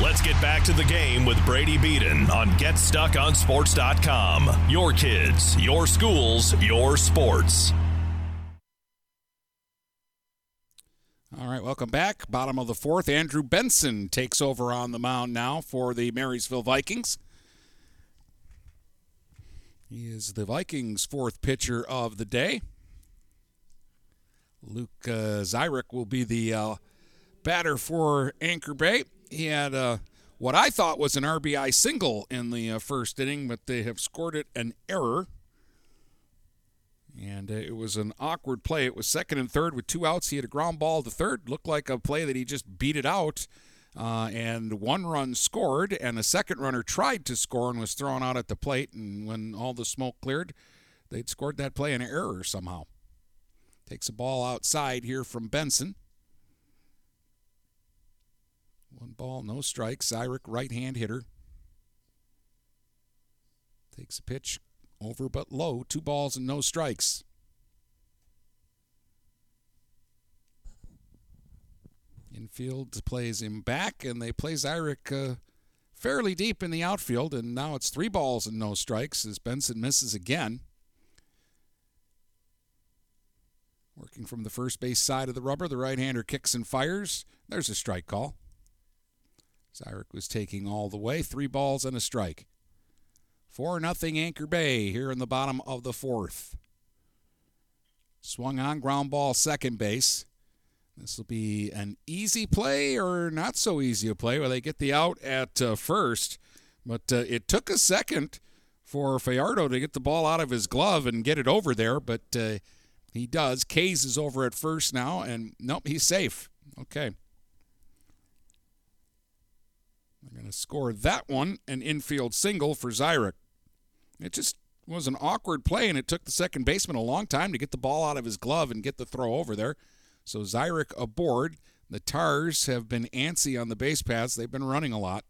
Speaker 11: Let's get back to the game with Brady Beaton on GetStuckOnSports.com. Your kids, your schools, your sports.
Speaker 3: All right, welcome back. Bottom of the fourth. Andrew Benson takes over on the mound now for the Marysville Vikings. He is the Vikings' fourth pitcher of the day. Luke uh, Zyrick will be the uh, batter for Anchor Bay he had uh, what I thought was an RBI single in the uh, first inning, but they have scored it an error. And uh, it was an awkward play. It was second and third with two outs. He had a ground ball to third. Looked like a play that he just beat it out. Uh, and one run scored, and the second runner tried to score and was thrown out at the plate. And when all the smoke cleared, they'd scored that play in error somehow. Takes a ball outside here from Benson. One ball, no strikes. Zyrick, right hand hitter. Takes a pitch over but low. Two balls and no strikes. Infield plays him back, and they play Zyrick uh, fairly deep in the outfield, and now it's three balls and no strikes as Benson misses again. Working from the first base side of the rubber, the right hander kicks and fires. There's a strike call. Zyrick was taking all the way. Three balls and a strike. 4 nothing Anchor Bay here in the bottom of the fourth. Swung on ground ball second base. This will be an easy play or not so easy a play where they get the out at uh, first. But uh, it took a second for Fiardo to get the ball out of his glove and get it over there, but uh, he does. Kays is over at first now, and nope, he's safe. Okay. They're going to score that one, an infield single for Zyrick. It just was an awkward play, and it took the second baseman a long time to get the ball out of his glove and get the throw over there. So Zyrick aboard. The Tars have been antsy on the base paths. They've been running a lot.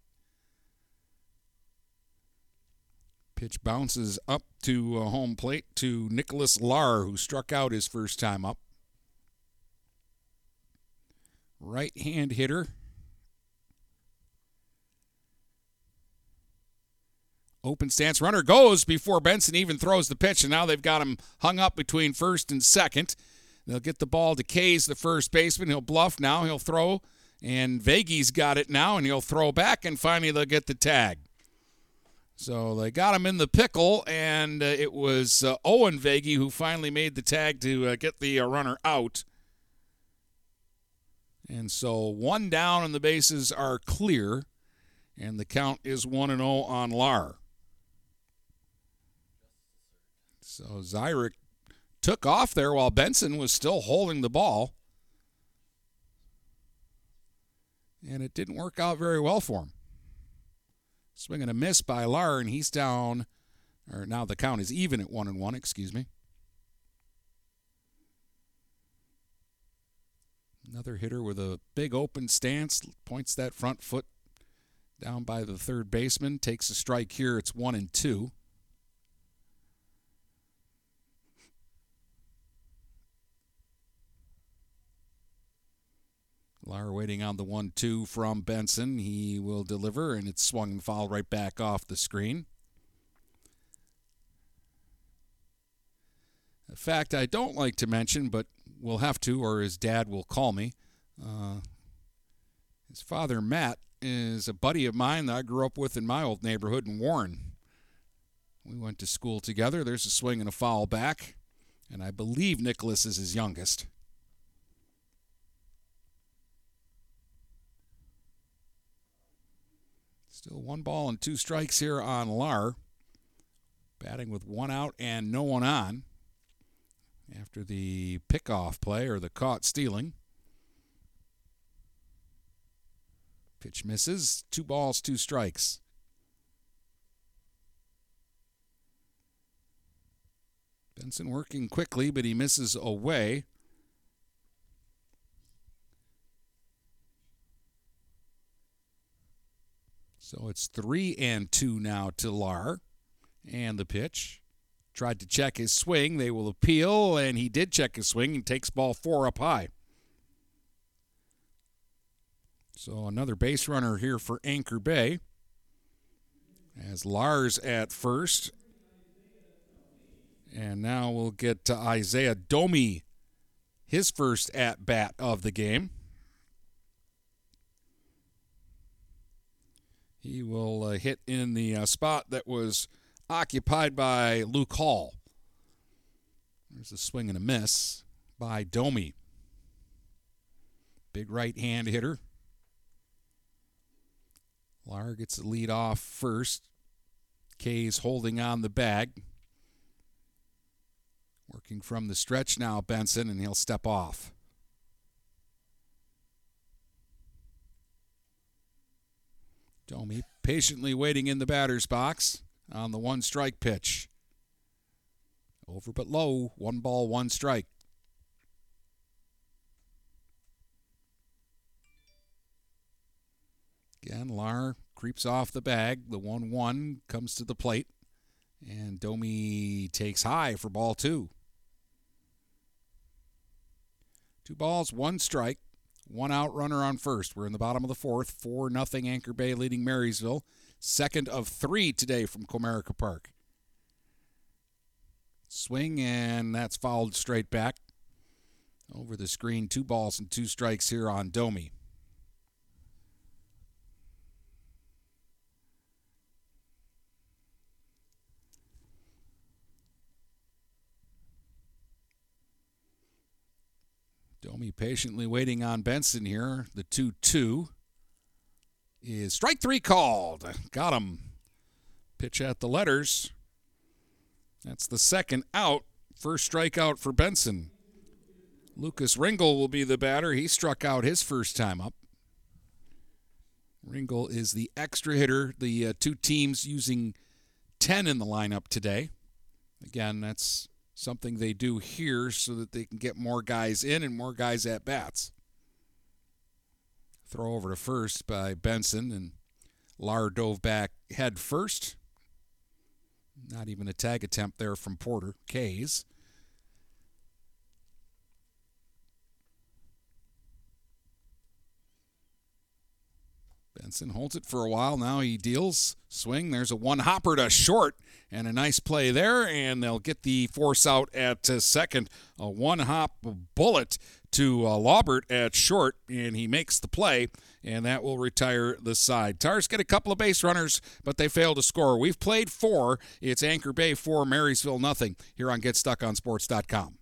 Speaker 3: Pitch bounces up to home plate to Nicholas Lar, who struck out his first time up. Right hand hitter. Open stance runner goes before Benson even throws the pitch, and now they've got him hung up between first and second. They'll get the ball to Kays, the first baseman. He'll bluff now. He'll throw, and Vege's got it now, and he'll throw back, and finally they'll get the tag. So they got him in the pickle, and uh, it was uh, Owen Vege who finally made the tag to uh, get the uh, runner out. And so one down, and the bases are clear, and the count is 1 and 0 on Lar. So Zyrick took off there while Benson was still holding the ball. And it didn't work out very well for him. Swinging a miss by Lar, and he's down, or now the count is even at one and one, excuse me. Another hitter with a big open stance, points that front foot down by the third baseman, takes a strike here. It's one and two. Lar waiting on the 1 2 from Benson. He will deliver, and it's swung and fouled right back off the screen. A fact I don't like to mention, but will have to, or his dad will call me. Uh, his father, Matt, is a buddy of mine that I grew up with in my old neighborhood in Warren. We went to school together. There's a swing and a foul back, and I believe Nicholas is his youngest. Still one ball and two strikes here on Lar. Batting with one out and no one on after the pickoff play or the caught stealing. Pitch misses. Two balls, two strikes. Benson working quickly, but he misses away. So it's three and two now to Lar. And the pitch. Tried to check his swing. They will appeal, and he did check his swing and takes ball four up high. So another base runner here for Anchor Bay. As Lars at first. And now we'll get to Isaiah Domi, his first at bat of the game. He will uh, hit in the uh, spot that was occupied by Luke Hall. There's a swing and a miss by Domi. Big right hand hitter. Lar gets the lead off first. Kays holding on the bag. Working from the stretch now, Benson, and he'll step off. Domi patiently waiting in the batter's box on the one strike pitch. Over but low, one ball, one strike. Again, Lar creeps off the bag. The 1 1 comes to the plate. And Domi takes high for ball two. Two balls, one strike, one out runner on first. We're in the bottom of the fourth. 4 nothing Anchor Bay leading Marysville. Second of three today from Comerica Park. Swing, and that's fouled straight back. Over the screen, two balls and two strikes here on Domi. Domi patiently waiting on Benson here. The 2 2 is strike three called. Got him. Pitch at the letters. That's the second out. First strikeout for Benson. Lucas Ringel will be the batter. He struck out his first time up. Ringel is the extra hitter. The uh, two teams using 10 in the lineup today. Again, that's something they do here so that they can get more guys in and more guys at bats. Throw over to first by Benson, and Lar dove back head first. Not even a tag attempt there from Porter. Kays. Benson holds it for a while. Now he deals. Swing. There's a one hopper to short and a nice play there. And they'll get the force out at uh, second. A one hop bullet to uh, Laubert at short, and he makes the play, and that will retire the side. Tars get a couple of base runners, but they fail to score. We've played four. It's Anchor Bay four, Marysville nothing here on GetStuckOnSports.com.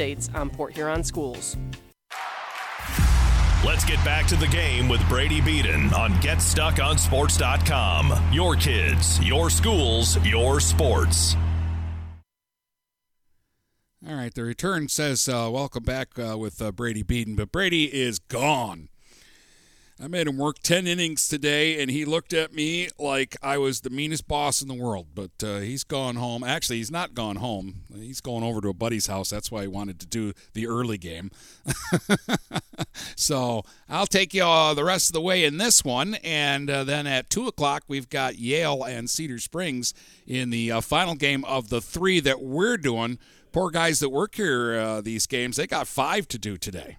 Speaker 13: on Port Huron schools.
Speaker 11: Let's get back to the game with Brady Beaton on GetStuckOnSports.com. Your kids, your schools, your sports.
Speaker 3: All right, the return says, uh, Welcome back uh, with uh, Brady Beaton, but Brady is gone. I made him work 10 innings today, and he looked at me like I was the meanest boss in the world. But uh, he's gone home. Actually, he's not gone home. He's going over to a buddy's house. That's why he wanted to do the early game. so I'll take you uh, the rest of the way in this one. And uh, then at 2 o'clock, we've got Yale and Cedar Springs in the uh, final game of the three that we're doing. Poor guys that work here uh, these games, they got five to do today.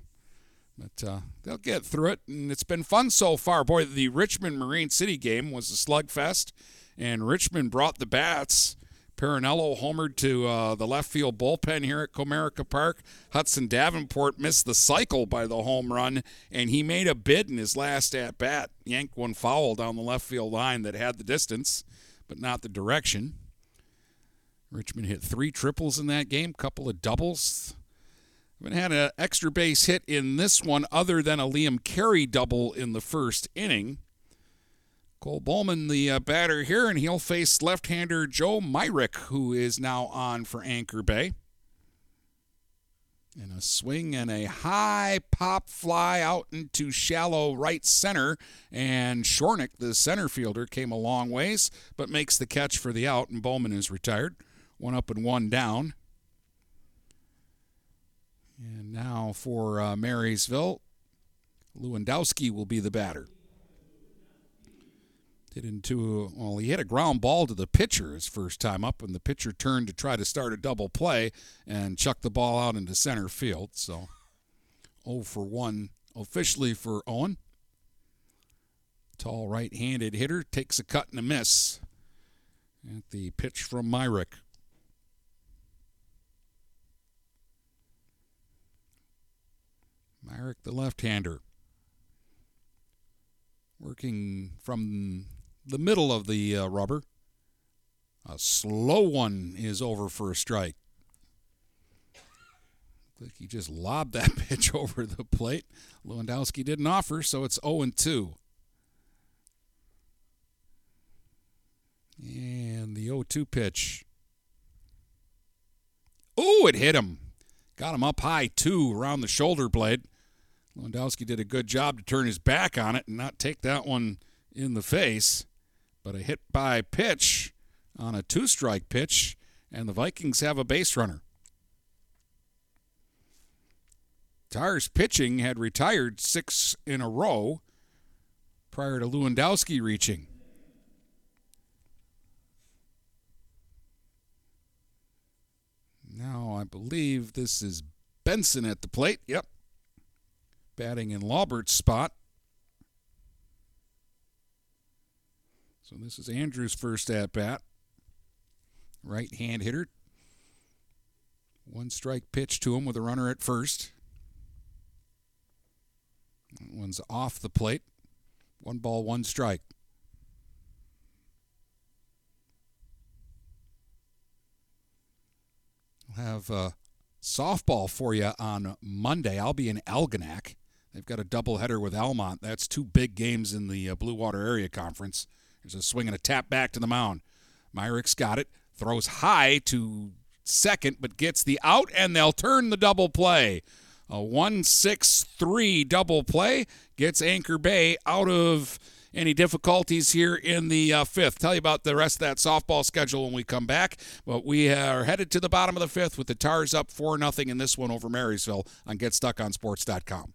Speaker 3: But uh, they'll get through it, and it's been fun so far. Boy, the Richmond Marine City game was a slugfest, and Richmond brought the bats. Perinello homered to uh, the left field bullpen here at Comerica Park. Hudson Davenport missed the cycle by the home run, and he made a bid in his last at bat. Yanked one foul down the left field line that had the distance, but not the direction. Richmond hit three triples in that game, couple of doubles. Haven't had an extra base hit in this one other than a Liam Carey double in the first inning. Cole Bowman, the uh, batter here, and he'll face left hander Joe Myrick, who is now on for Anchor Bay. And a swing and a high pop fly out into shallow right center. And Shornack, the center fielder, came a long ways, but makes the catch for the out, and Bowman is retired. One up and one down. And now for uh, Marysville, Lewandowski will be the batter. Did into well, he hit a ground ball to the pitcher his first time up, and the pitcher turned to try to start a double play and chucked the ball out into center field. So, 0 for 1 officially for Owen. Tall right-handed hitter takes a cut and a miss at the pitch from Myrick. Myrick, the left-hander, working from the middle of the uh, rubber. A slow one is over for a strike. Like he just lobbed that pitch over the plate. Lewandowski didn't offer, so it's 0 2. And the 0 2 pitch. Oh, it hit him. Got him up high, too, around the shoulder blade. Lewandowski did a good job to turn his back on it and not take that one in the face. But a hit by pitch on a two strike pitch, and the Vikings have a base runner. Tars pitching had retired six in a row prior to Lewandowski reaching. Now I believe this is Benson at the plate. Yep. Batting in Laubert's spot. So this is Andrews' first at bat. Right hand hitter. One strike pitch to him with a runner at first. That one's off the plate. One ball, one strike. We'll have uh, softball for you on Monday. I'll be in Algonac. They've got a doubleheader with Almont. That's two big games in the uh, Blue Water Area Conference. There's a swing and a tap back to the mound. Myrick's got it, throws high to second, but gets the out, and they'll turn the double play. A 1 6 3 double play gets Anchor Bay out of any difficulties here in the uh, fifth. Tell you about the rest of that softball schedule when we come back. But we are headed to the bottom of the fifth with the Tars up 4 0 in this one over Marysville on GetStuckOnSports.com.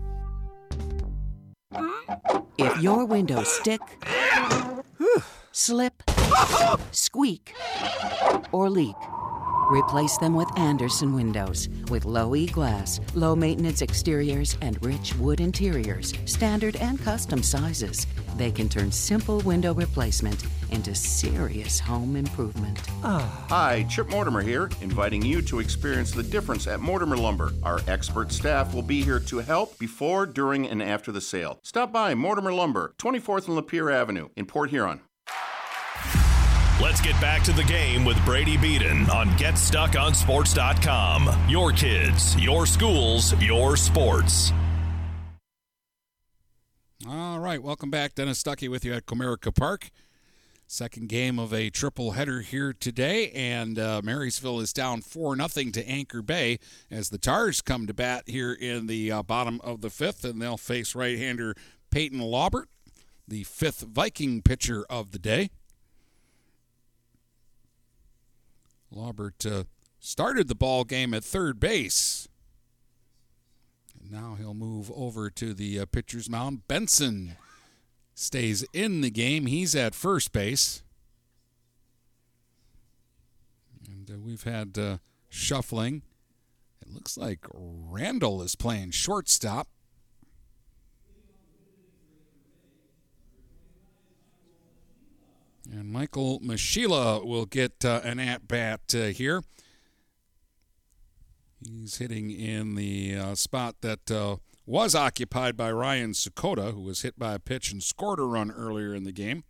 Speaker 14: If your windows stick, slip, squeak, or leak, replace them with Andersen windows. With low E glass, low maintenance exteriors, and rich wood interiors, standard and custom sizes, they can turn simple window replacement into serious home improvement. Ah.
Speaker 15: Hi, Chip Mortimer here, inviting you to experience the difference at Mortimer Lumber. Our expert staff will be here to help before, during, and after the sale. Stop by Mortimer Lumber, 24th and Lapeer Avenue in Port Huron.
Speaker 11: Let's get back to the game with Brady Beaton on GetStuckOnSports.com. Your kids, your schools, your sports.
Speaker 3: All right, welcome back. Dennis Stuckey with you at Comerica Park. Second game of a triple header here today, and uh, Marysville is down 4 0 to Anchor Bay as the Tars come to bat here in the uh, bottom of the fifth, and they'll face right hander Peyton Laubert, the fifth Viking pitcher of the day. Laubert uh, started the ball game at third base. Now he'll move over to the uh, pitcher's mound. Benson stays in the game. He's at first base. And uh, we've had uh, shuffling. It looks like Randall is playing shortstop. And Michael Mashila will get uh, an at bat uh, here. He's hitting in the uh, spot that uh, was occupied by Ryan Sakota, who was hit by a pitch and scored a run earlier in the game.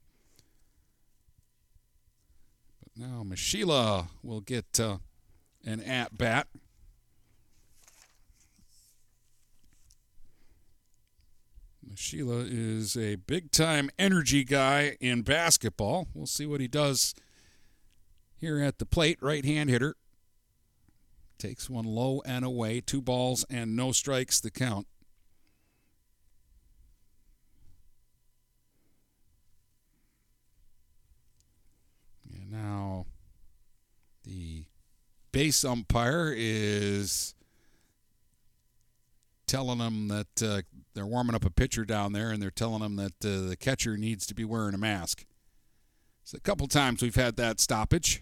Speaker 3: But now Mashila will get uh, an at bat. Sheila is a big time energy guy in basketball. We'll see what he does here at the plate. Right hand hitter. Takes one low and away. Two balls and no strikes the count. And now the base umpire is telling them that uh, they're warming up a pitcher down there, and they're telling them that uh, the catcher needs to be wearing a mask. So a couple times we've had that stoppage.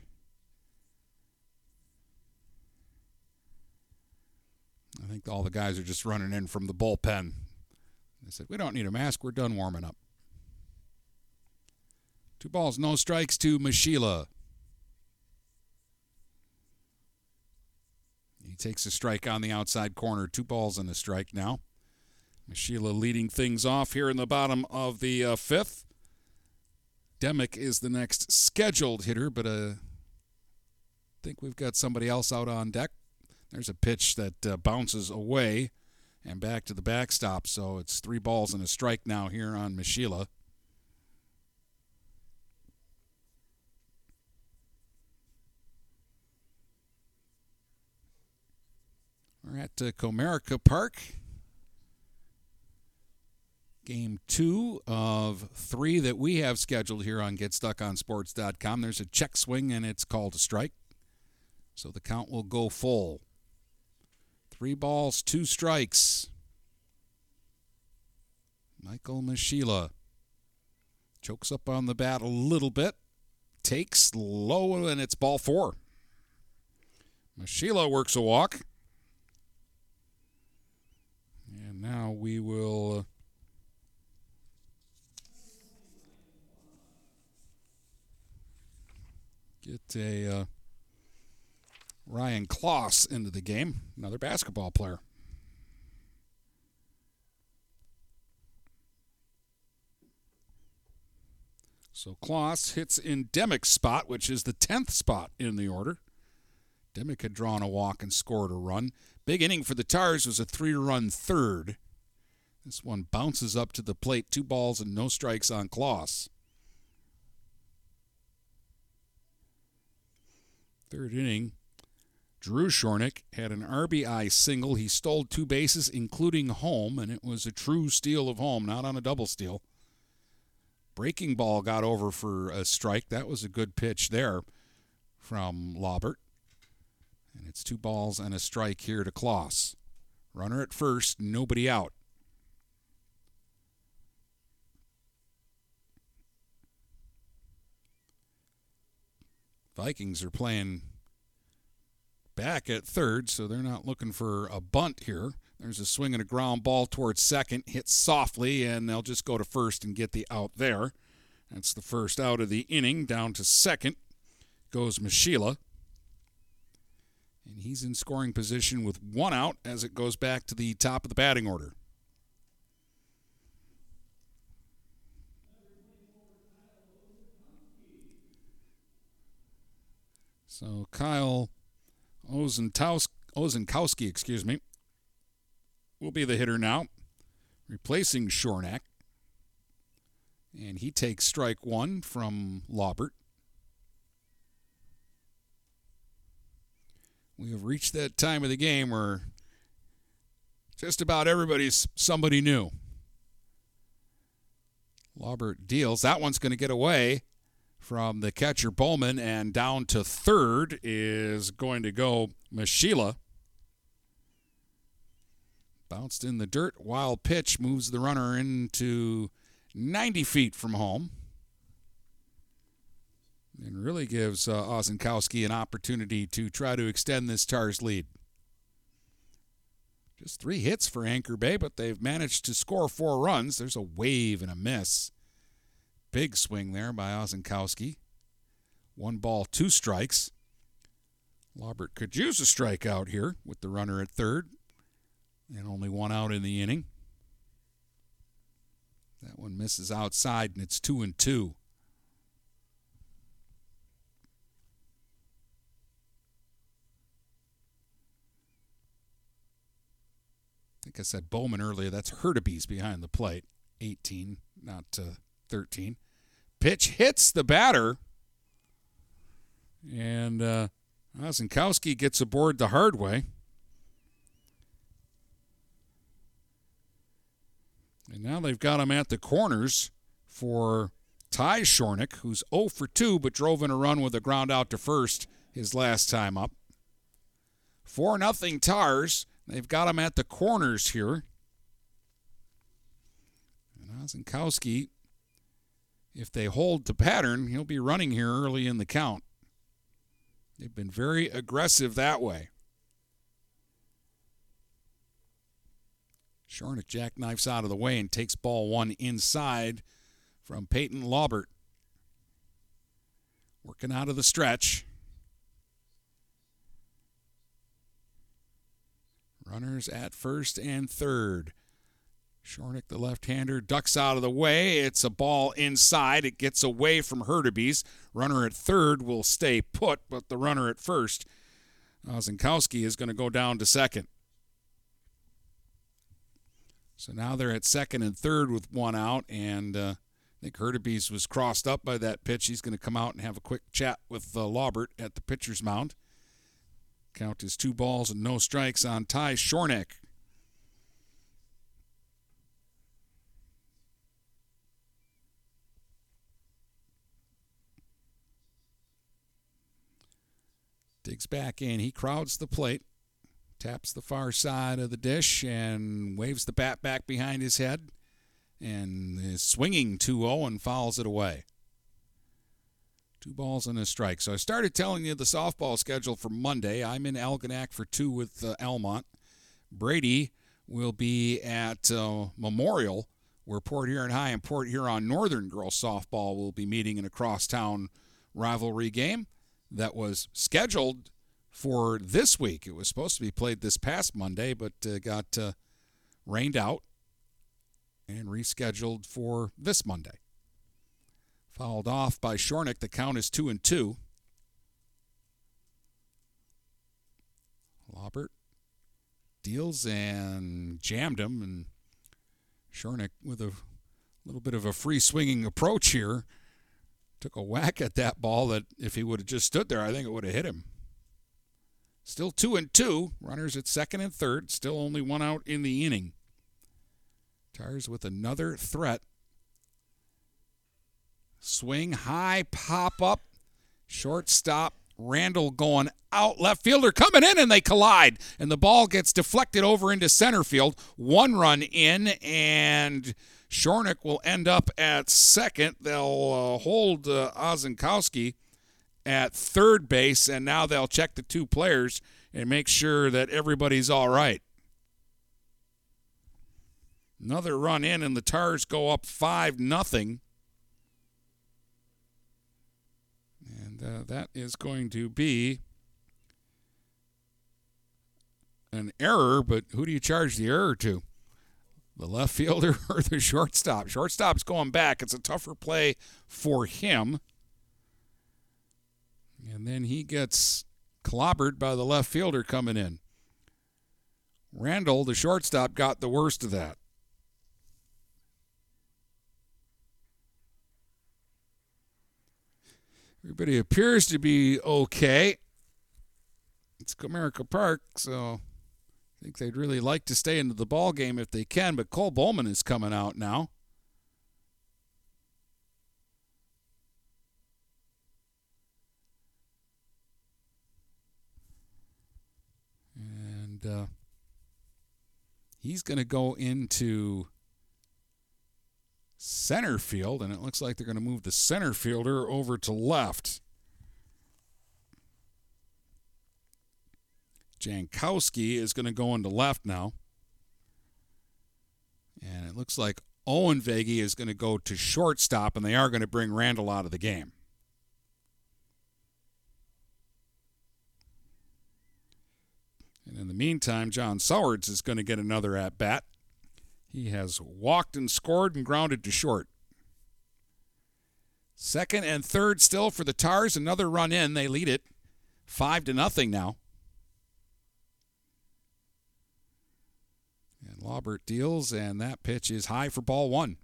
Speaker 3: I think all the guys are just running in from the bullpen. They said, We don't need a mask. We're done warming up. Two balls, no strikes to Mashila. He takes a strike on the outside corner. Two balls and a strike now. Sheila leading things off here in the bottom of the uh, fifth. Demick is the next scheduled hitter, but uh, I think we've got somebody else out on deck. There's a pitch that uh, bounces away and back to the backstop, so it's three balls and a strike now here on Mashila. We're at uh, Comerica Park game two of three that we have scheduled here on GetStuckOnSports.com. There's a check swing and it's called a strike. So the count will go full. Three balls, two strikes. Michael Mashila chokes up on the bat a little bit, takes low, and it's ball four. Mashila works a walk. And now we will. Uh, get a uh, Ryan Kloss into the game, another basketball player. So Kloss hits in Demick's spot, which is the 10th spot in the order. Demick had drawn a walk and scored a run. Big inning for the Tars was a three run third. This one bounces up to the plate, two balls and no strikes on Kloss. Third inning, Drew Shornack had an RBI single. He stole two bases, including home, and it was a true steal of home, not on a double steal. Breaking ball got over for a strike. That was a good pitch there from Laubert. And it's two balls and a strike here to Kloss. Runner at first, nobody out. Vikings are playing back at third, so they're not looking for a bunt here. There's a swing and a ground ball towards second, hits softly, and they'll just go to first and get the out there. That's the first out of the inning. Down to second goes Mashila. And he's in scoring position with one out as it goes back to the top of the batting order. So Kyle Ozenkowski, excuse me, will be the hitter now, replacing Shornack. And he takes strike one from Laubert. We have reached that time of the game where just about everybody's somebody new. Laubert deals. That one's going to get away from the catcher Bowman, and down to third is going to go Mashila. Bounced in the dirt. Wild pitch moves the runner into 90 feet from home. And really gives uh, Ozenkowski an opportunity to try to extend this Tars lead. Just three hits for Anchor Bay, but they've managed to score four runs. There's a wave and a miss. Big swing there by Ozenkowski. One ball, two strikes. Laubert could use a strikeout here with the runner at third. And only one out in the inning. That one misses outside, and it's two and two. I think I said Bowman earlier. That's Hurtubise behind the plate. 18, not uh, 13. Pitch hits the batter. And uh, Ozenkowski gets aboard the hard way. And now they've got him at the corners for Ty Shornack, who's 0 for 2 but drove in a run with a ground out to first his last time up. 4 nothing Tars. They've got him at the corners here. And Ozenkowski, if they hold the pattern, he'll be running here early in the count. They've been very aggressive that way. Shornack jackknifes out of the way and takes ball one inside from Peyton Laubert. Working out of the stretch. Runners at first and third. Shornack, the left-hander, ducks out of the way. It's a ball inside. It gets away from Hurtubise. Runner at third will stay put, but the runner at first, Ozenkowski, is going to go down to second. So now they're at second and third with one out, and uh, I think Hurtubise was crossed up by that pitch. He's going to come out and have a quick chat with uh, Laubert at the pitcher's mound. Count is two balls and no strikes on Ty Shornack. Digs back in. He crowds the plate, taps the far side of the dish, and waves the bat back behind his head, and is swinging 2 0 and fouls it away. Two balls and a strike. So I started telling you the softball schedule for Monday. I'm in Algonac for two with uh, Almont. Brady will be at uh, Memorial, where Port Huron High and Port Huron Northern girls softball will be meeting in a crosstown rivalry game that was scheduled for this week. It was supposed to be played this past Monday, but uh, got uh, rained out and rescheduled for this Monday. Fouled off by Shornack. The count is two and two. Laubert deals and jammed him, and Shornack with a little bit of a free swinging approach here took a whack at that ball that if he would have just stood there, I think it would have hit him. Still two and two. Runners at second and third. Still only one out in the inning. Tires with another threat. Swing high, pop up, shortstop. Randall going out, left fielder coming in, and they collide. And the ball gets deflected over into center field. One run in, and Shornack will end up at second. They'll uh, hold uh, at third base, and now they'll check the two players and make sure that everybody's all right. Another run in, and the Tars go up 5 nothing. And uh, that is going to be an error, but who do you charge the error to? The left fielder or the shortstop? Shortstop's going back. It's a tougher play for him. And then he gets clobbered by the left fielder coming in. Randall, the shortstop, got the worst of that. Everybody appears to be okay. It's Comerica Park, so I think they'd really like to stay into the ball game if they can, but Cole Bowman is coming out now. And uh, he's going to go into center field, and it looks like they're going to move the center fielder over to left. Jankowski is going to go into left now. And it looks like Owen Veggie is going to go to shortstop, and they are going to bring Randall out of the game. And In the meantime, John Sowards is going to get another at bat. He has walked and scored and grounded to short. Second and third still for the Tars. Another run in. They lead it five to nothing now. Laubert deals, and that pitch is high for ball one.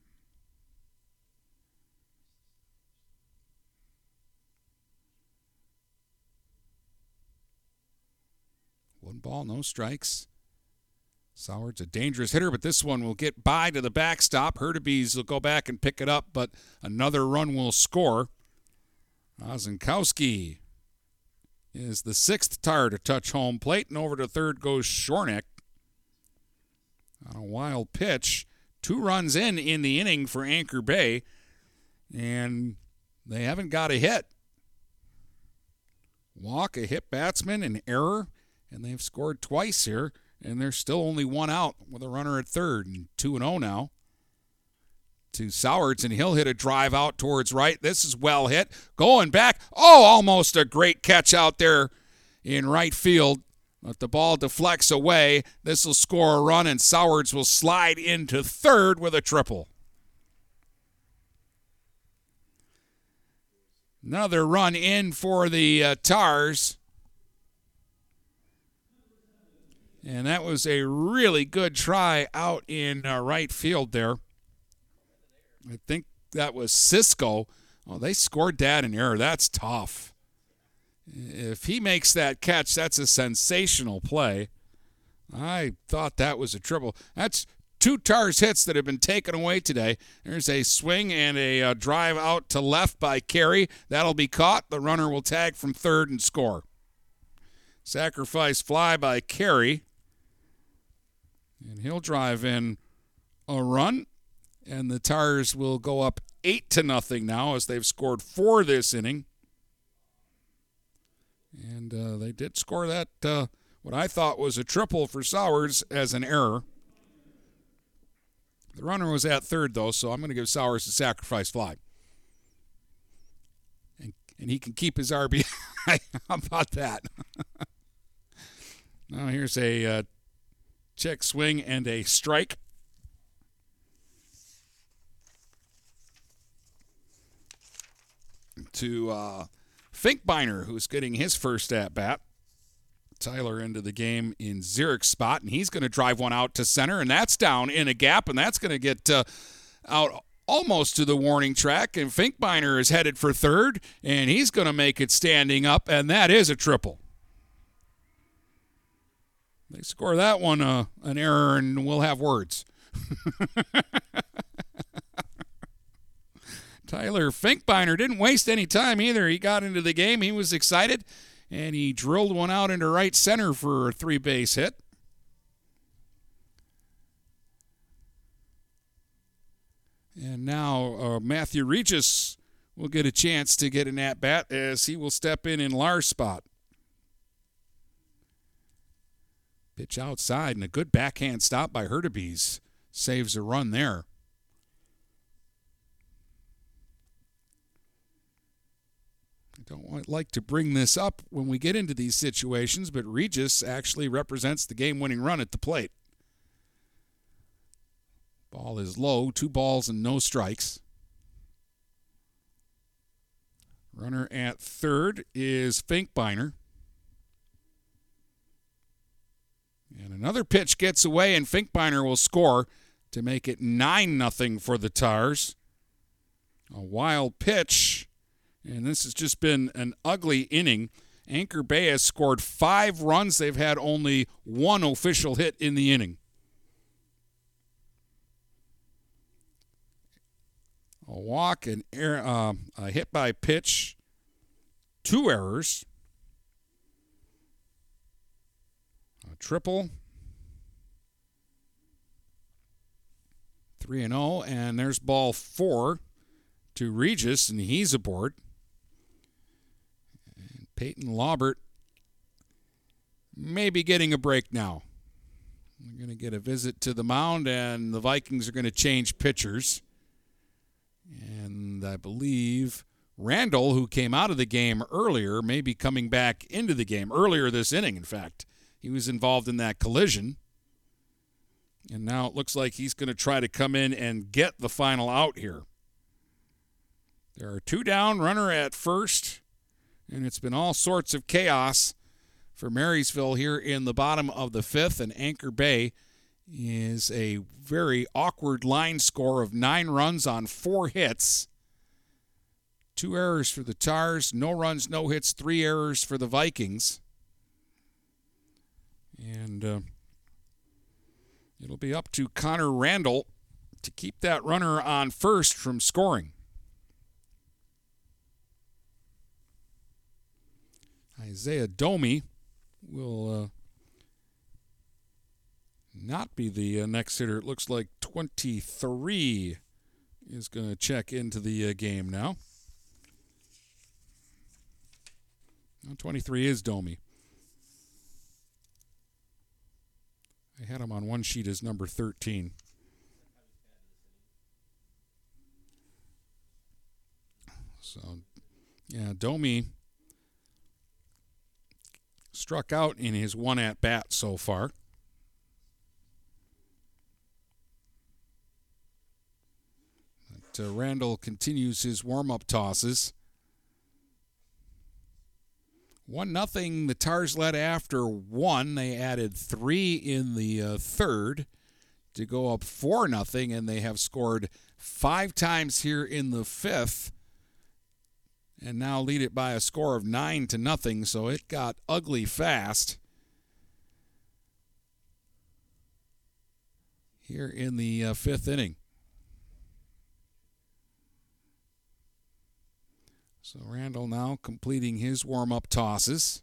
Speaker 3: One ball, no strikes. Soward's a dangerous hitter, but this one will get by to the backstop. Hurtubise will go back and pick it up, but another run will score. Ozenkowski is the sixth tar to touch home plate, and over to third goes Shornack. On a wild pitch, two runs in in the inning for Anchor Bay, and they haven't got a hit. Walk, a hit batsman, an error, and they've scored twice here and there's still only one out with a runner at third and 2 and 0 now. To Sowards, and he'll hit a drive out towards right. This is well hit. Going back. Oh, almost a great catch out there in right field. But the ball deflects away. This will score a run, and Sowards will slide into third with a triple. Another run in for the uh, Tars. And that was a really good try out in uh, right field there. I think that was Cisco. Oh, they scored that in error. That's tough. If he makes that catch, that's a sensational play. I thought that was a triple. That's two TARS hits that have been taken away today. There's a swing and a uh, drive out to left by Carey. That'll be caught. The runner will tag from third and score. Sacrifice fly by Carey. And he'll drive in a run. And the Tars will go up eight to nothing now as they've scored four this inning. And uh, they did score that, uh, what I thought was a triple for Sowers as an error. The runner was at third, though, so I'm going to give Sowers a sacrifice fly. And, and he can keep his RBI. How about that? now here's a uh, check swing and a strike. To uh, Finkbeiner, who's getting his first at bat. Tyler into the game in Zyrick's spot, and he's going to drive one out to center, and that's down in a gap, and that's going to get uh, out almost to the warning track. And Finkbeiner is headed for third, and he's going to make it standing up, and that is a triple. They score that one uh, an error, and we'll have words. Tyler Finkbeiner didn't waste any time either. He got into the game. He was excited, and he drilled one out into right center for a three base hit. And now uh, Matthew Regis will get a chance to get an at bat as he will step in in Lars' spot. Pitch outside and a good backhand stop by Hurtubise saves a run there. Don't like to bring this up when we get into these situations, but Regis actually represents the game winning run at the plate. Ball is low, two balls and no strikes. Runner at third is Finkbeiner. And another pitch gets away, and Finkbeiner will score to make it 9 0 for the Tars. A wild pitch, and this has just been an ugly inning. Anchor Bay has scored five runs. They've had only one official hit in the inning. A walk, an air, uh, a hit by pitch, two errors. A triple. 3 and 0 and there's ball 4 to Regis and he's aboard. Peyton Laubert may be getting a break now. We're going to get a visit to the mound and the Vikings are going to change pitchers. And I believe Randall, who came out of the game earlier, may be coming back into the game earlier this inning, in fact. He was involved in that collision. And now it looks like he's going to try to come in and get the final out here. There are two down, runner at first, and it's been all sorts of chaos for Marysville here in the bottom of the fifth. And Anchor Bay is a very awkward line score of nine runs on four hits. Two errors for the Tars, no runs, no hits, three errors for the Vikings. And uh, it'll be up to Connor Randall to keep that runner on first from scoring. Isaiah Domi will uh, not be the uh, next hitter. It looks like 23 is going to check into the uh, game now. 23 is Domi. I had him on one sheet as number 13. So, yeah, Domi struck out in his one at bat so far. But, uh, Randall continues his warm up tosses. One nothing. The Tars led after one. They added three in the uh, third to go up four nothing, and they have scored five times here in the fifth, and now lead it by a score of nine to nothing. So it got ugly fast here in the uh, fifth inning. So Randall now completing his warm up tosses.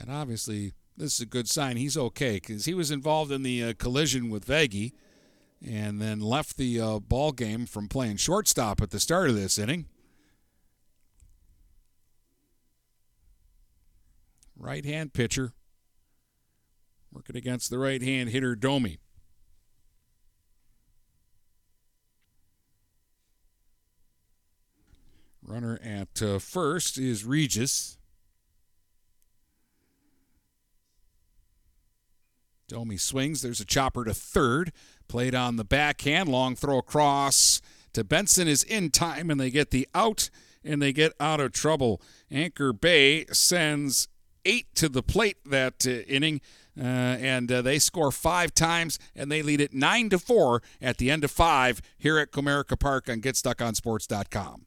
Speaker 3: And obviously, this is a good sign. He's okay because he was involved in the uh, collision with Veggie and then left the uh, ball game from playing shortstop at the start of this inning. Right hand pitcher working against the right hand hitter Domi. Runner at uh, first is Regis. Domi swings. There's a chopper to third. Played on the backhand. Long throw across to Benson is in time, and they get the out, and they get out of trouble. Anchor Bay sends eight to the plate that uh, inning. Uh, and uh, they score five times, and they lead it nine to four at the end of five here at Comerica Park on GetStuckOnSports.com.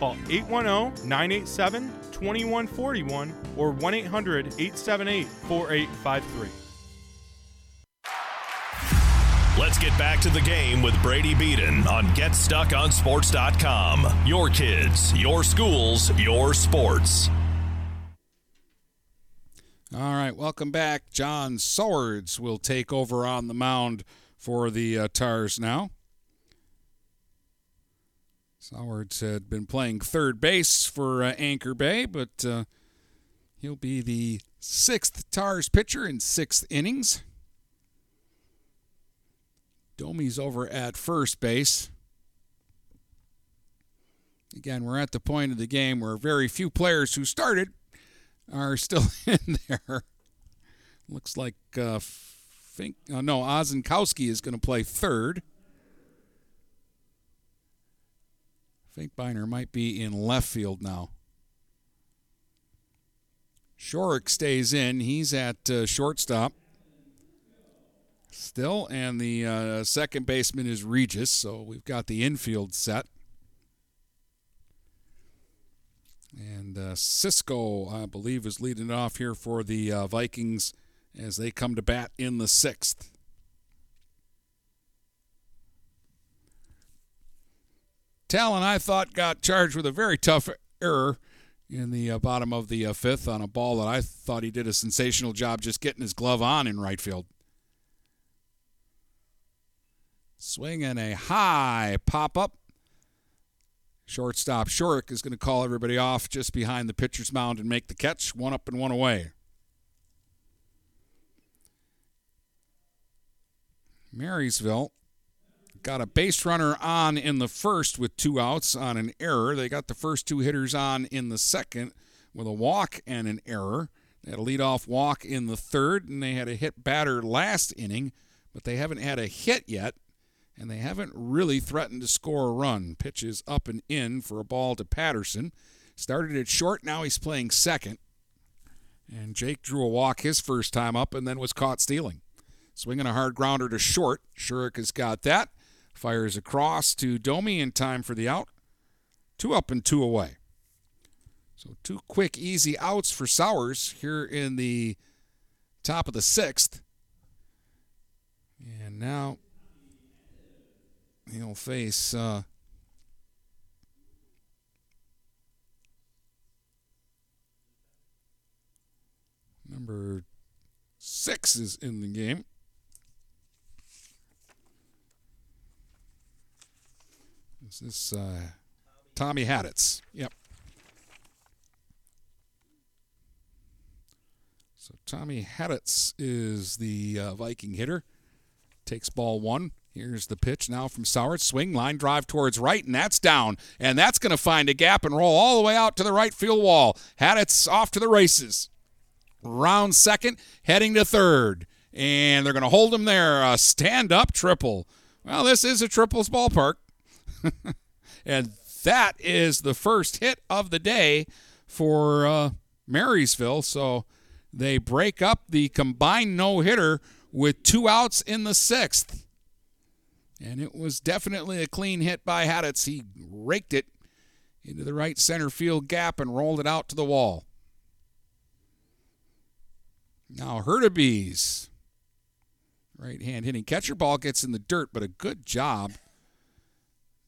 Speaker 16: Call 810 987 2141 or 1 800 878 4853.
Speaker 11: Let's get back to the game with Brady Beaton on GetStuckOnSports.com. Your kids, your schools, your sports.
Speaker 3: All right, welcome back. John Swords will take over on the mound for the uh, Tars now. Sowards had been playing third base for uh, Anchor Bay, but uh, he'll be the sixth Tars pitcher in sixth innings. Domi's over at first base. Again, we're at the point of the game where very few players who started are still in there. Looks like uh, Fink, uh, no, Ozenkowski is going to play third. Finkbeiner might be in left field now. Shornack stays in. He's at uh, shortstop still, and the uh, second baseman is Regis. So we've got the infield set. And uh, Cisco, I believe, is leading off here for the uh, Vikings as they come to bat in the sixth. Talon, I thought, got charged with a very tough error in the uh, bottom of the uh, fifth on a ball that I thought he did a sensational job just getting his glove on in right field. Swinging a high pop up. Shortstop Shornack is going to call everybody off just behind the pitcher's mound and make the catch. One up and one away. Marysville got a base runner on in the first with two outs on an error. They got the first two hitters on in the second with a walk and an error. They had a leadoff walk in the third, and they had a hit batter last inning, but they haven't had a hit yet, and they haven't really threatened to score a run. Pitches up and in for a ball to Patterson. Started at short, now he's playing second. And Jake drew a walk his first time up and then was caught stealing. Swinging a hard grounder to short. Shornack has got that. Fires across to Domi in time for the out. Two up and two away. So two quick, easy outs for Sowers here in the top of the sixth. And now he'll face uh, number six is in the game. Is this uh, Tommy Haditz? Yep. So Tommy Haditz is the uh, Viking hitter. Takes ball one. Here's the pitch now from Sowers. Swing, line drive towards right, and that's down. And that's going to find a gap and roll all the way out to the right field wall. Haditz off to the races. Round second, heading to third. And they're going to hold him there. A stand up triple. Well, this is a triples ballpark. And that is the first hit of the day for uh, Marysville. So they break up the combined no hitter with two outs in the sixth. And it was definitely a clean hit by Haditz. He raked it into the right center field gap and rolled it out to the wall. Now Hurtubise, right hand hitting catcher ball gets in the dirt, but a good job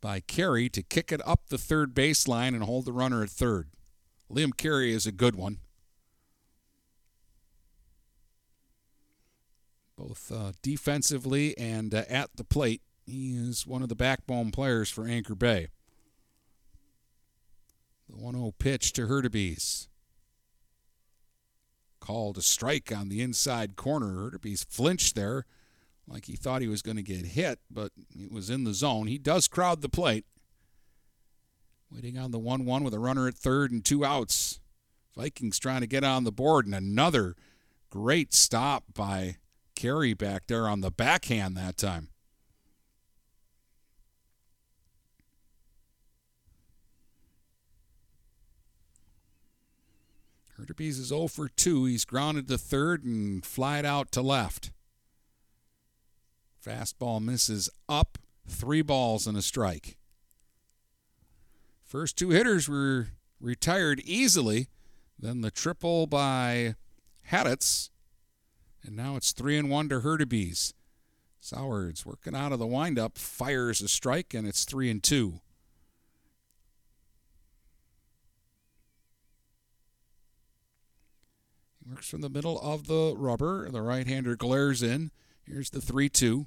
Speaker 3: by Carey to kick it up the third baseline and hold the runner at third. Liam Carey is a good one. Both uh, defensively and uh, at the plate, he is one of the backbone players for Anchor Bay. The 1 0 pitch to Hurtubise. Called a strike on the inside corner. Hurtubise flinched there like he thought he was going to get hit, but it was in the zone. He does crowd the plate. Waiting on the 1 1 with a runner at third and two outs. Vikings trying to get on the board, and another great stop by Carey back there on the backhand that time. Hurtubise is 0 for 2. He's grounded to third and flied out to left. Fastball misses up, three balls and a strike. First two hitters were retired easily. Then the triple by Haditz. And now it's three and one to Hurtubise. Sowers working out of the windup, fires a strike, and it's three and two. He works from the middle of the rubber. The right hander glares in. Here's the 3 2.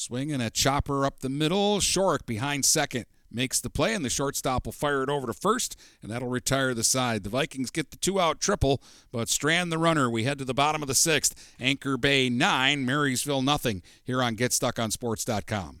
Speaker 3: Swinging a chopper up the middle. Shornack behind second makes the play, and the shortstop will fire it over to first, and that'll retire the side. The Vikings get the two out triple, but strand the runner. We head to the bottom of the sixth. Anchor Bay 9, Marysville nothing here on GetStuckOnSports.com.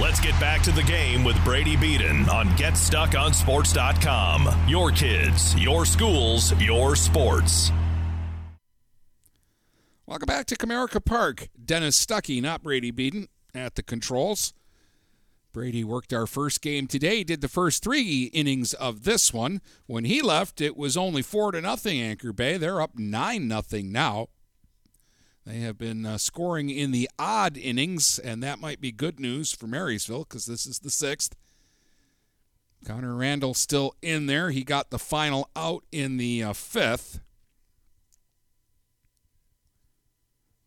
Speaker 11: Let's get back to the game with Brady Beaton on GetStuckOnSports.com. Your kids, your schools, your sports.
Speaker 3: Welcome back to Comerica Park. Dennis Stuckey, not Brady Beaton, at the controls. Brady worked our first game today, did the first three innings of this one. When he left, it was only four to nothing Anchor Bay. They're up nine nothing now. They have been uh, scoring in the odd innings, and that might be good news for Marysville because this is the sixth. Connor Randall still in there. He got the final out in the uh, fifth.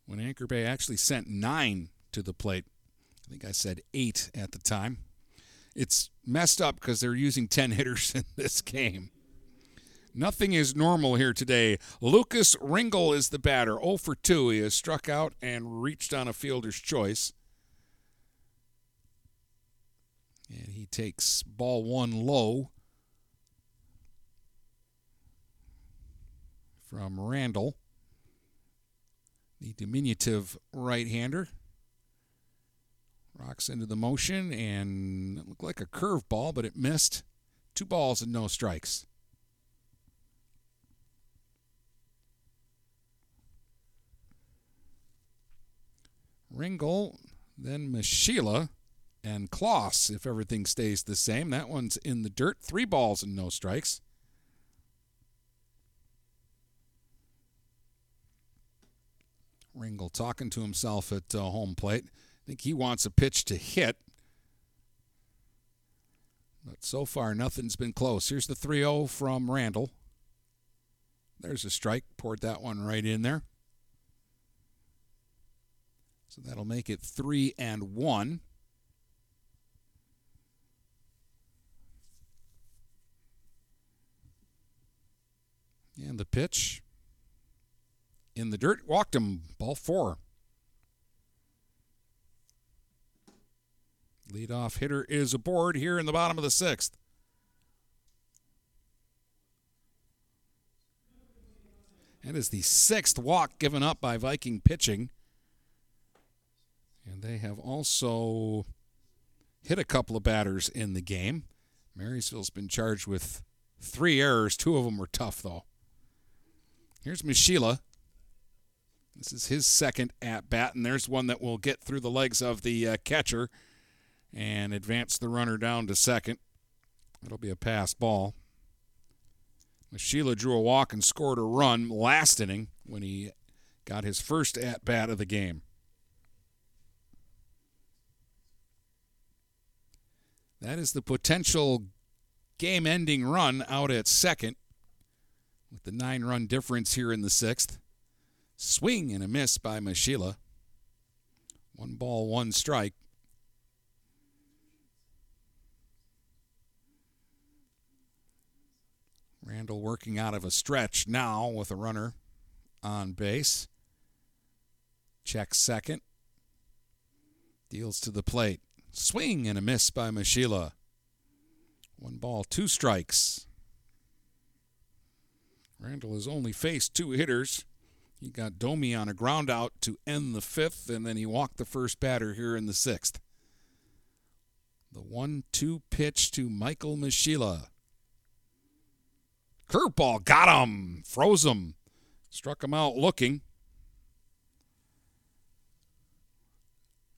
Speaker 3: When Anchor Bay actually sent nine to the plate. I think I said eight at the time. It's messed up because they're using 10 hitters in this game. Nothing is normal here today. Lucas Ringel is the batter. 0 for 2. He has struck out and reached on a fielder's choice. And he takes ball one low from Randall, the diminutive right hander. Rocks into the motion and looked like a curveball, but it missed. Two balls and no strikes. Ringel, then Mashila, and Kloss if everything stays the same. That one's in the dirt. Three balls and no strikes. Ringel talking to himself at uh, home plate. I think he wants a pitch to hit. But so far, nothing's been close. Here's the 3 0 from Randall. There's a strike. Poured that one right in there. So that'll make it three and one. And the pitch in the dirt. Walked him. Ball four. Leadoff hitter is aboard here in the bottom of the sixth. That is the sixth walk given up by Viking pitching. And they have also hit a couple of batters in the game. Marysville's been charged with three errors. Two of them were tough, though. Here's Mishila. This is his second at bat, and there's one that will get through the legs of the uh, catcher and advance the runner down to second. It'll be a pass ball. Mishila drew a walk and scored a run last inning when he got his first at bat of the game. That is the potential game ending run out at second with the nine run difference here in the sixth. Swing and a miss by Mashila. One ball, one strike. Randall working out of a stretch now with a runner on base. Checks second. Deals to the plate. Swing and a miss by Mashila. One ball, two strikes. Randall has only faced two hitters. He got Domi on a ground out to end the fifth, and then he walked the first batter here in the sixth. The 1 2 pitch to Michael Mashila. Curveball got him, froze him, struck him out looking.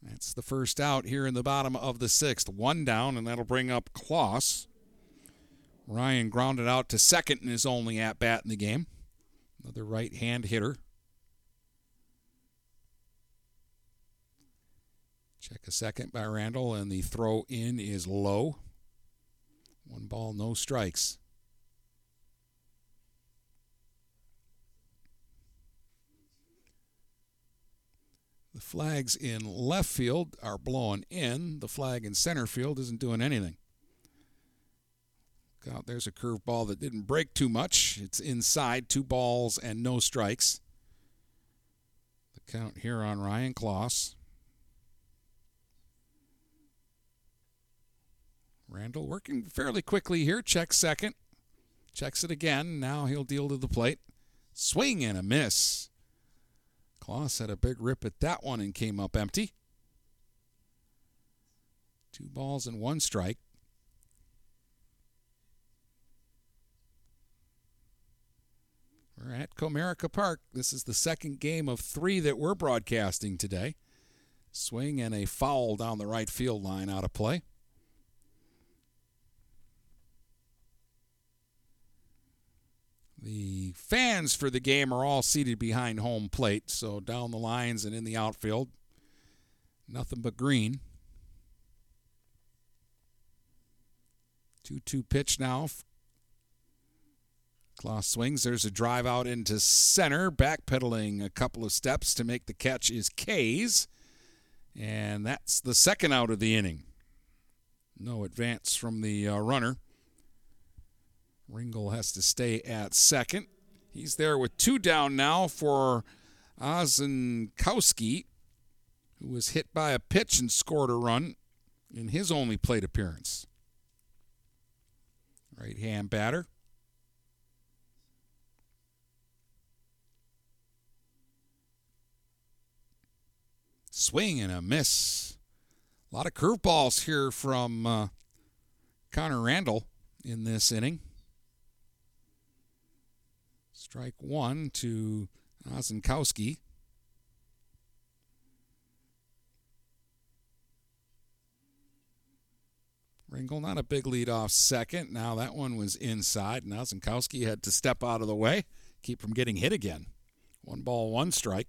Speaker 3: That's the first out here in the bottom of the sixth. One down, and that'll bring up Kloss. Ryan grounded out to second in his only at bat in the game. Another right hand hitter. Check a second by Randall, and the throw in is low. One ball, no strikes. The flags in left field are blowing in. The flag in center field isn't doing anything. God, there's a curveball that didn't break too much. It's inside, two balls and no strikes. The count here on Ryan Kloss. Randall working fairly quickly here. Checks second. Checks it again. Now he'll deal to the plate. Swing and a miss. Kloss had a big rip at that one and came up empty. Two balls and one strike. We're at Comerica Park. This is the second game of three that we're broadcasting today. Swing and a foul down the right field line out of play. The fans for the game are all seated behind home plate, so down the lines and in the outfield, nothing but green. 2 2 pitch now. Kloss swings. There's a drive out into center, backpedaling a couple of steps to make the catch is Kays. And that's the second out of the inning. No advance from the uh, runner. Ringel has to stay at second. He's there with two down now for Ozenkowski, who was hit by a pitch and scored a run in his only plate appearance. Right hand batter. Swing and a miss. A lot of curveballs here from uh, Connor Randall in this inning. Strike one to Ozenkowski. Ringel, not a big lead off second. Now that one was inside. Now Ozenkowski had to step out of the way, keep from getting hit again. One ball, one strike.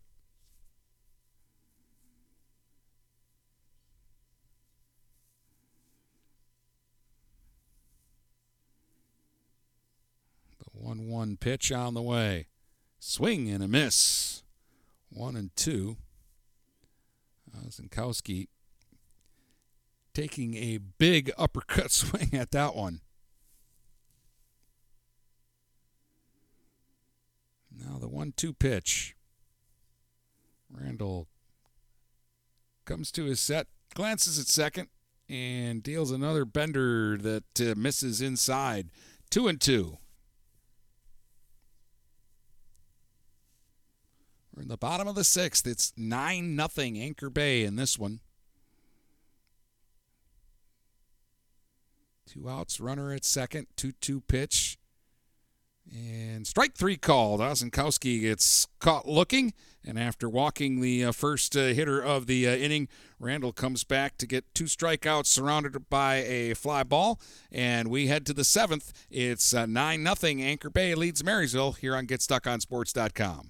Speaker 3: 1 1 pitch on the way. Swing and a miss. One and two. Ozenkowski taking a big uppercut swing at that one. Now the 1 2 pitch. Randall comes to his set, glances at second, and deals another bender that uh, misses inside. Two and two. We're in the bottom of the sixth. It's 9 nothing Anchor Bay in this one. Two outs, runner at second, 2 2 pitch. And strike three called. Ozenkowski gets caught looking, and after walking the uh, first uh, hitter of the uh, inning, Randall comes back to get two strikeouts, surrounded by a fly ball. And we head to the seventh. It's uh, 9 0. Anchor Bay leads Marysville here on GetStuckOnSports.com.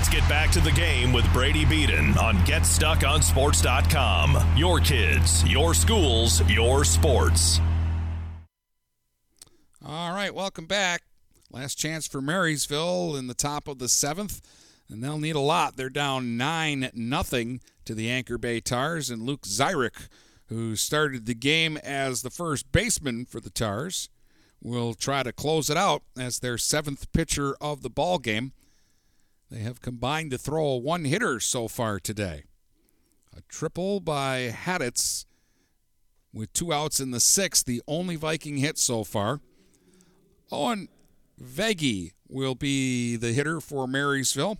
Speaker 11: Let's get back to the game with Brady Beaton on GetStuckOnSports.com. Your kids, your schools, your sports.
Speaker 3: All right, welcome back. Last chance for Marysville in the top of the seventh, and they'll need a lot. They're down nine nothing to the Anchor Bay Tars, and Luke Zyrick, who started the game as the first baseman for the Tars, will try to close it out as their seventh pitcher of the ball game. They have combined to throw a one hitter so far today. A triple by Haditz with two outs in the sixth, the only Viking hit so far. Owen Veggie will be the hitter for Marysville.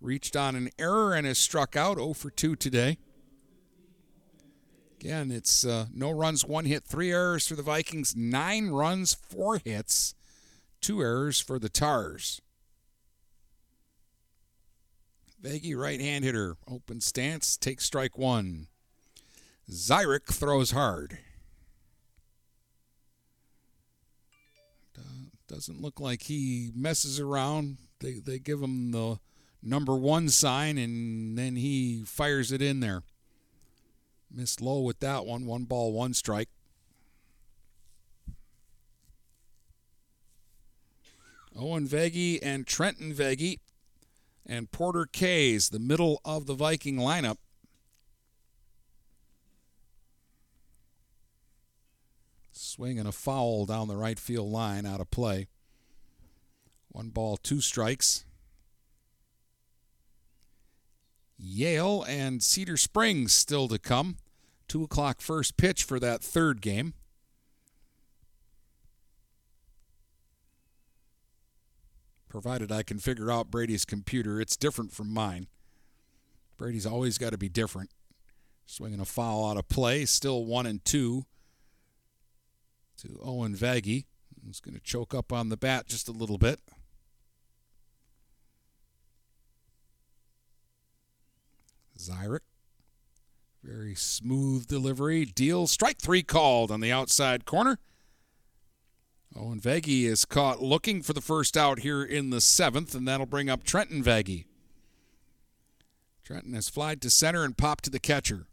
Speaker 3: Reached on an error and has struck out 0 for 2 today. Again, it's uh, no runs, one hit, three errors for the Vikings, nine runs, four hits, two errors for the Tars. Veggie, right hand hitter, open stance, takes strike one. Zyrick throws hard. Doesn't look like he messes around. They, they give him the number one sign, and then he fires it in there. Missed low with that one. One ball, one strike. Owen Veggie and Trenton Veggie and Porter Kays, the middle of the Viking lineup. Swing and a foul down the right field line out of play. One ball, two strikes. Yale and Cedar Springs still to come. Two o'clock first pitch for that third game. Provided I can figure out Brady's computer, it's different from mine. Brady's always got to be different. Swinging a foul out of play, still one and two to Owen Vaggie, who's going to choke up on the bat just a little bit. Zyrick. Very smooth delivery. Deal. Strike three called on the outside corner. Oh, Owen Vaggie is caught looking for the first out here in the seventh, and that'll bring up Trenton Vaggie. Trenton has flied to center and popped to the catcher.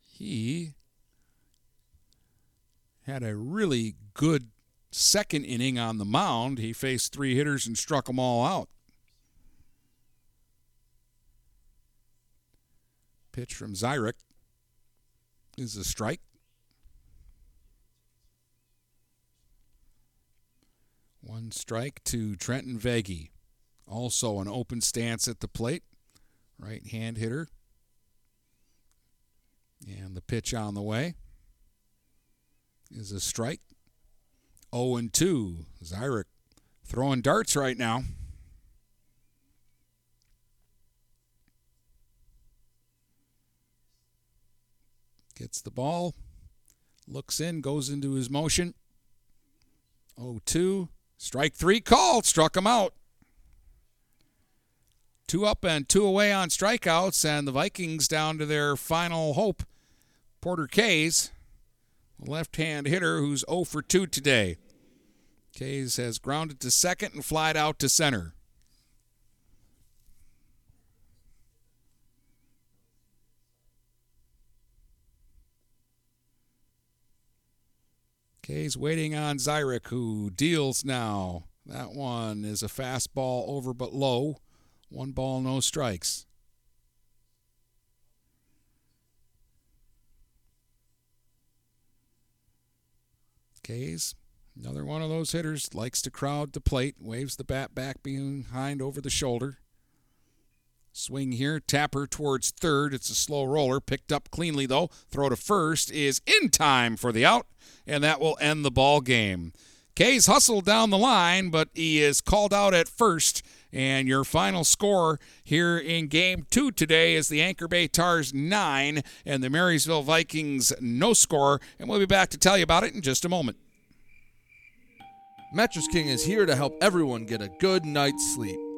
Speaker 3: He had a really good second inning on the mound. He faced three hitters and struck them all out. Pitch from Zyrick is a strike. One strike to Trenton Veggie. Also an open stance at the plate. Right hand hitter. And the pitch on the way is a strike. 0 and 2. Zyrick throwing darts right now. Gets the ball, looks in, goes into his motion. 0 2. Strike three called, struck him out. Two up and two away on strikeouts, and the Vikings down to their final hope. Porter Kays, left hand hitter who's 0 for 2 today. Kays has grounded to second and flied out to center. Kays waiting on Zyrick, who deals now. That one is a fastball over but low. One ball, no strikes. Kays, another one of those hitters, likes to crowd the plate, waves the bat back behind over the shoulder. Swing here, tapper towards third. It's a slow roller, picked up cleanly though. Throw to first is in time for the out, and that will end the ball game. Kays hustled down the line, but he is called out at first. And your final score here in game two today is the Anchor Bay Tars 9 and the Marysville Vikings no score. And we'll be back to tell you about it in just a moment.
Speaker 1: Mattress King is here to help everyone get a good night's sleep.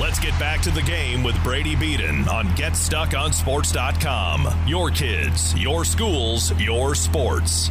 Speaker 11: Let's get back to the game with Brady Beaton on GetStuckOnSports.com. Your kids, your schools, your sports.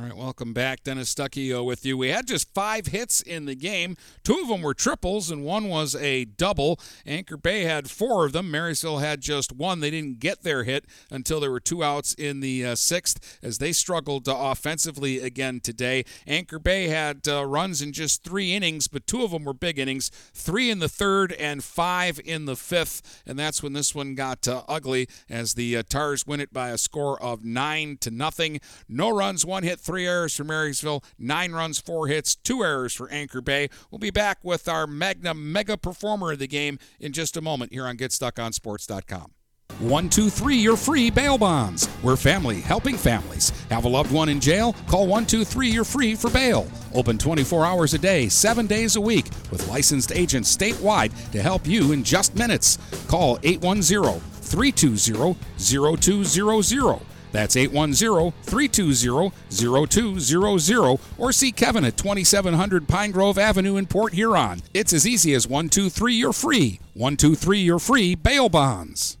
Speaker 3: All right, welcome back. Dennis Stuckey uh, with you. We had just five hits in the game. Two of them were triples, and one was a double. Anchor Bay had four of them. Marysville had just one. They didn't get their hit until there were two outs in the uh, sixth as they struggled uh, offensively again today. Anchor Bay had uh, runs in just three innings, but two of them were big innings three in the third and five in the fifth. And that's when this one got uh, ugly as the uh, Tars win it by a score of nine to nothing. No runs, one hit, three errors for Marysville, nine runs, four hits, two errors for Anchor Bay. We'll be back with our Magna Mega Performer of the game in just a moment here on GetStuckOnSports.com. 123 You're free bail bonds. We're family helping families. Have a loved one in jail? Call 123 You're free for bail. Open 24 hours a day, 7 days a week with licensed agents statewide to help you in just minutes. Call 810 320 0200. That's 810 320 0200 or see Kevin at 2700 Pine Grove Avenue in Port Huron. It's as easy as 123 You're free. 123 You're free bail bonds.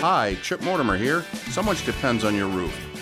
Speaker 15: Hi, Chip Mortimer here. So much depends on your roof.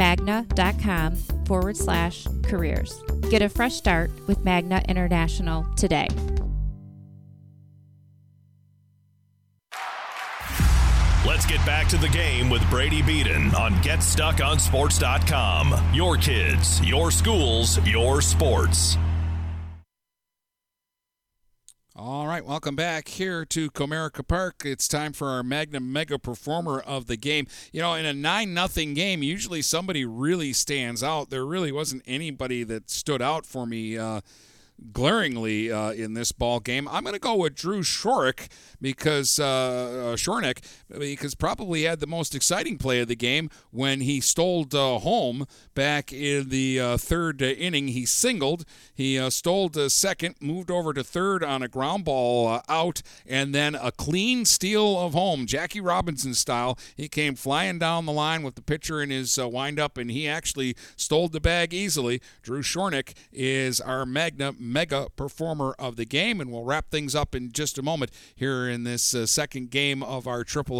Speaker 7: magna.com forward slash careers. Get a fresh start with Magna International today.
Speaker 11: Let's get back to the game with Brady Beaton on GetStuckOnSports.com. Your kids, your schools, your sports.
Speaker 3: All right, welcome back here to Comerica Park. It's time for our Magna Mega Performer of the game. You know, in a 9 nothing game, usually somebody really stands out. There really wasn't anybody that stood out for me. Uh,
Speaker 17: glaringly uh, in this ball game. I'm going to go with Drew Shorek because uh, uh, Shornack because probably had the most exciting play of the game when he stole uh, home back in the uh, third uh, inning. He singled, he uh, stole second, moved over to third on a ground ball uh, out, and then a clean steal of home, Jackie Robinson style. He came flying down the line with the pitcher in his uh, windup, and he actually stole the bag easily. Drew Shornack is our Magna mega performer of the game, and we'll wrap things up in just a moment here in this second game of our triple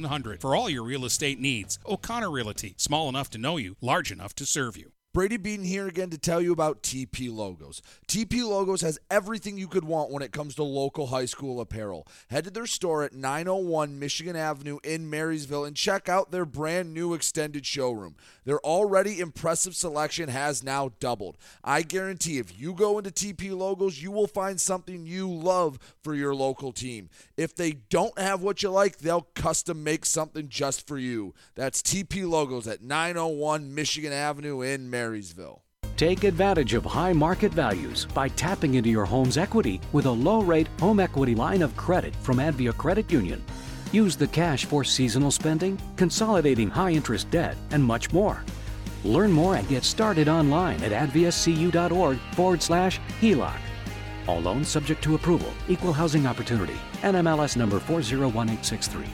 Speaker 3: 8700 for all your real estate needs. O'Connor Realty, small enough to know you, large enough to serve you.
Speaker 1: Brady Beaton here again to tell you about TP Logos. TP Logos has everything you could want when it comes to local high school apparel. Head to their store at 901 Michigan Avenue in Marysville and check out their brand new extended showroom. Their already impressive selection has now doubled. I guarantee if you go into TP Logos, you will find something you love for your local team. If they don't have what you like, they'll custom make something just for you. That's TP Logos at 901 Michigan Avenue in Marysville.
Speaker 18: Take advantage of high market values by tapping into your home's equity with a low rate home equity line of credit from Advia Credit Union. Use the cash for seasonal spending, consolidating high interest debt, and much more. Learn more and get started online at adviacu.org forward slash HELOC. All loans subject to approval, equal housing opportunity, NMLS number 401863.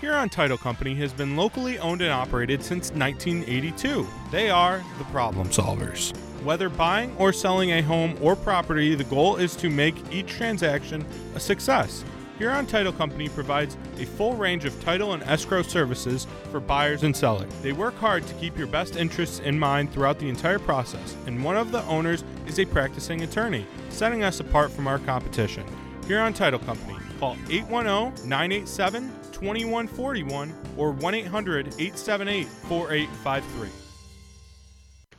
Speaker 16: Huron Title Company has been locally owned and operated since 1982. They are the problem solvers. Whether buying or selling a home or property, the goal is to make each transaction a success. Huron Title Company provides a full range of title and escrow services for buyers and sellers. They work hard to keep your best interests in mind throughout the entire process, and one of the owners is a practicing attorney, setting us apart from our competition. Huron Title Company. Call 810 987 2141 or 1 800 878 4853.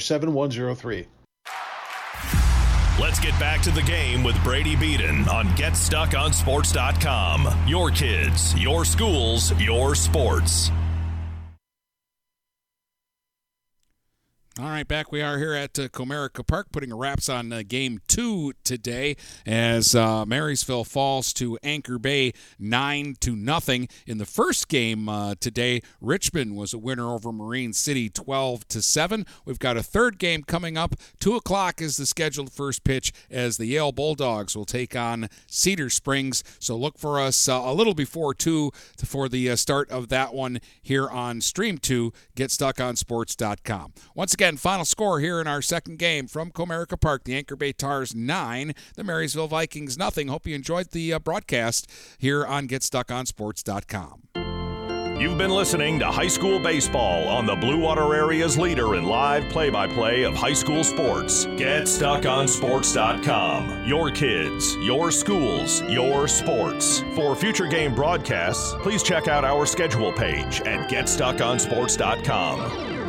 Speaker 19: 7103.
Speaker 11: Let's get back to the game with Brady Beaton on GetStuckOnSports.com. Your kids, your schools, your sports.
Speaker 3: All right, back we are here at uh, Comerica Park, putting wraps on uh, game two today as uh, Marysville falls to Anchor Bay nine to nothing. In the first game uh, today, Richmond was a winner over Marine City twelve to seven. We've got a third game coming up. Two o'clock is the scheduled first pitch as the Yale Bulldogs will take on Cedar Springs. So look for us uh, a little before two for the uh, start of that one here on Stream Two. GetStuckOnSports.com. Once again. Again, final score here in our second game from Comerica Park: the Anchor Bay Tars nine, the Marysville Vikings nothing. Hope you enjoyed the uh, broadcast here on GetStuckOnSports.com.
Speaker 11: You've been listening to High School Baseball on the Blue Water Area's leader in live play by play of high school sports. GetStuckOnSports.com. Your kids, your schools, your sports. For future game broadcasts, please check out our schedule page at GetStuckOnSports.com.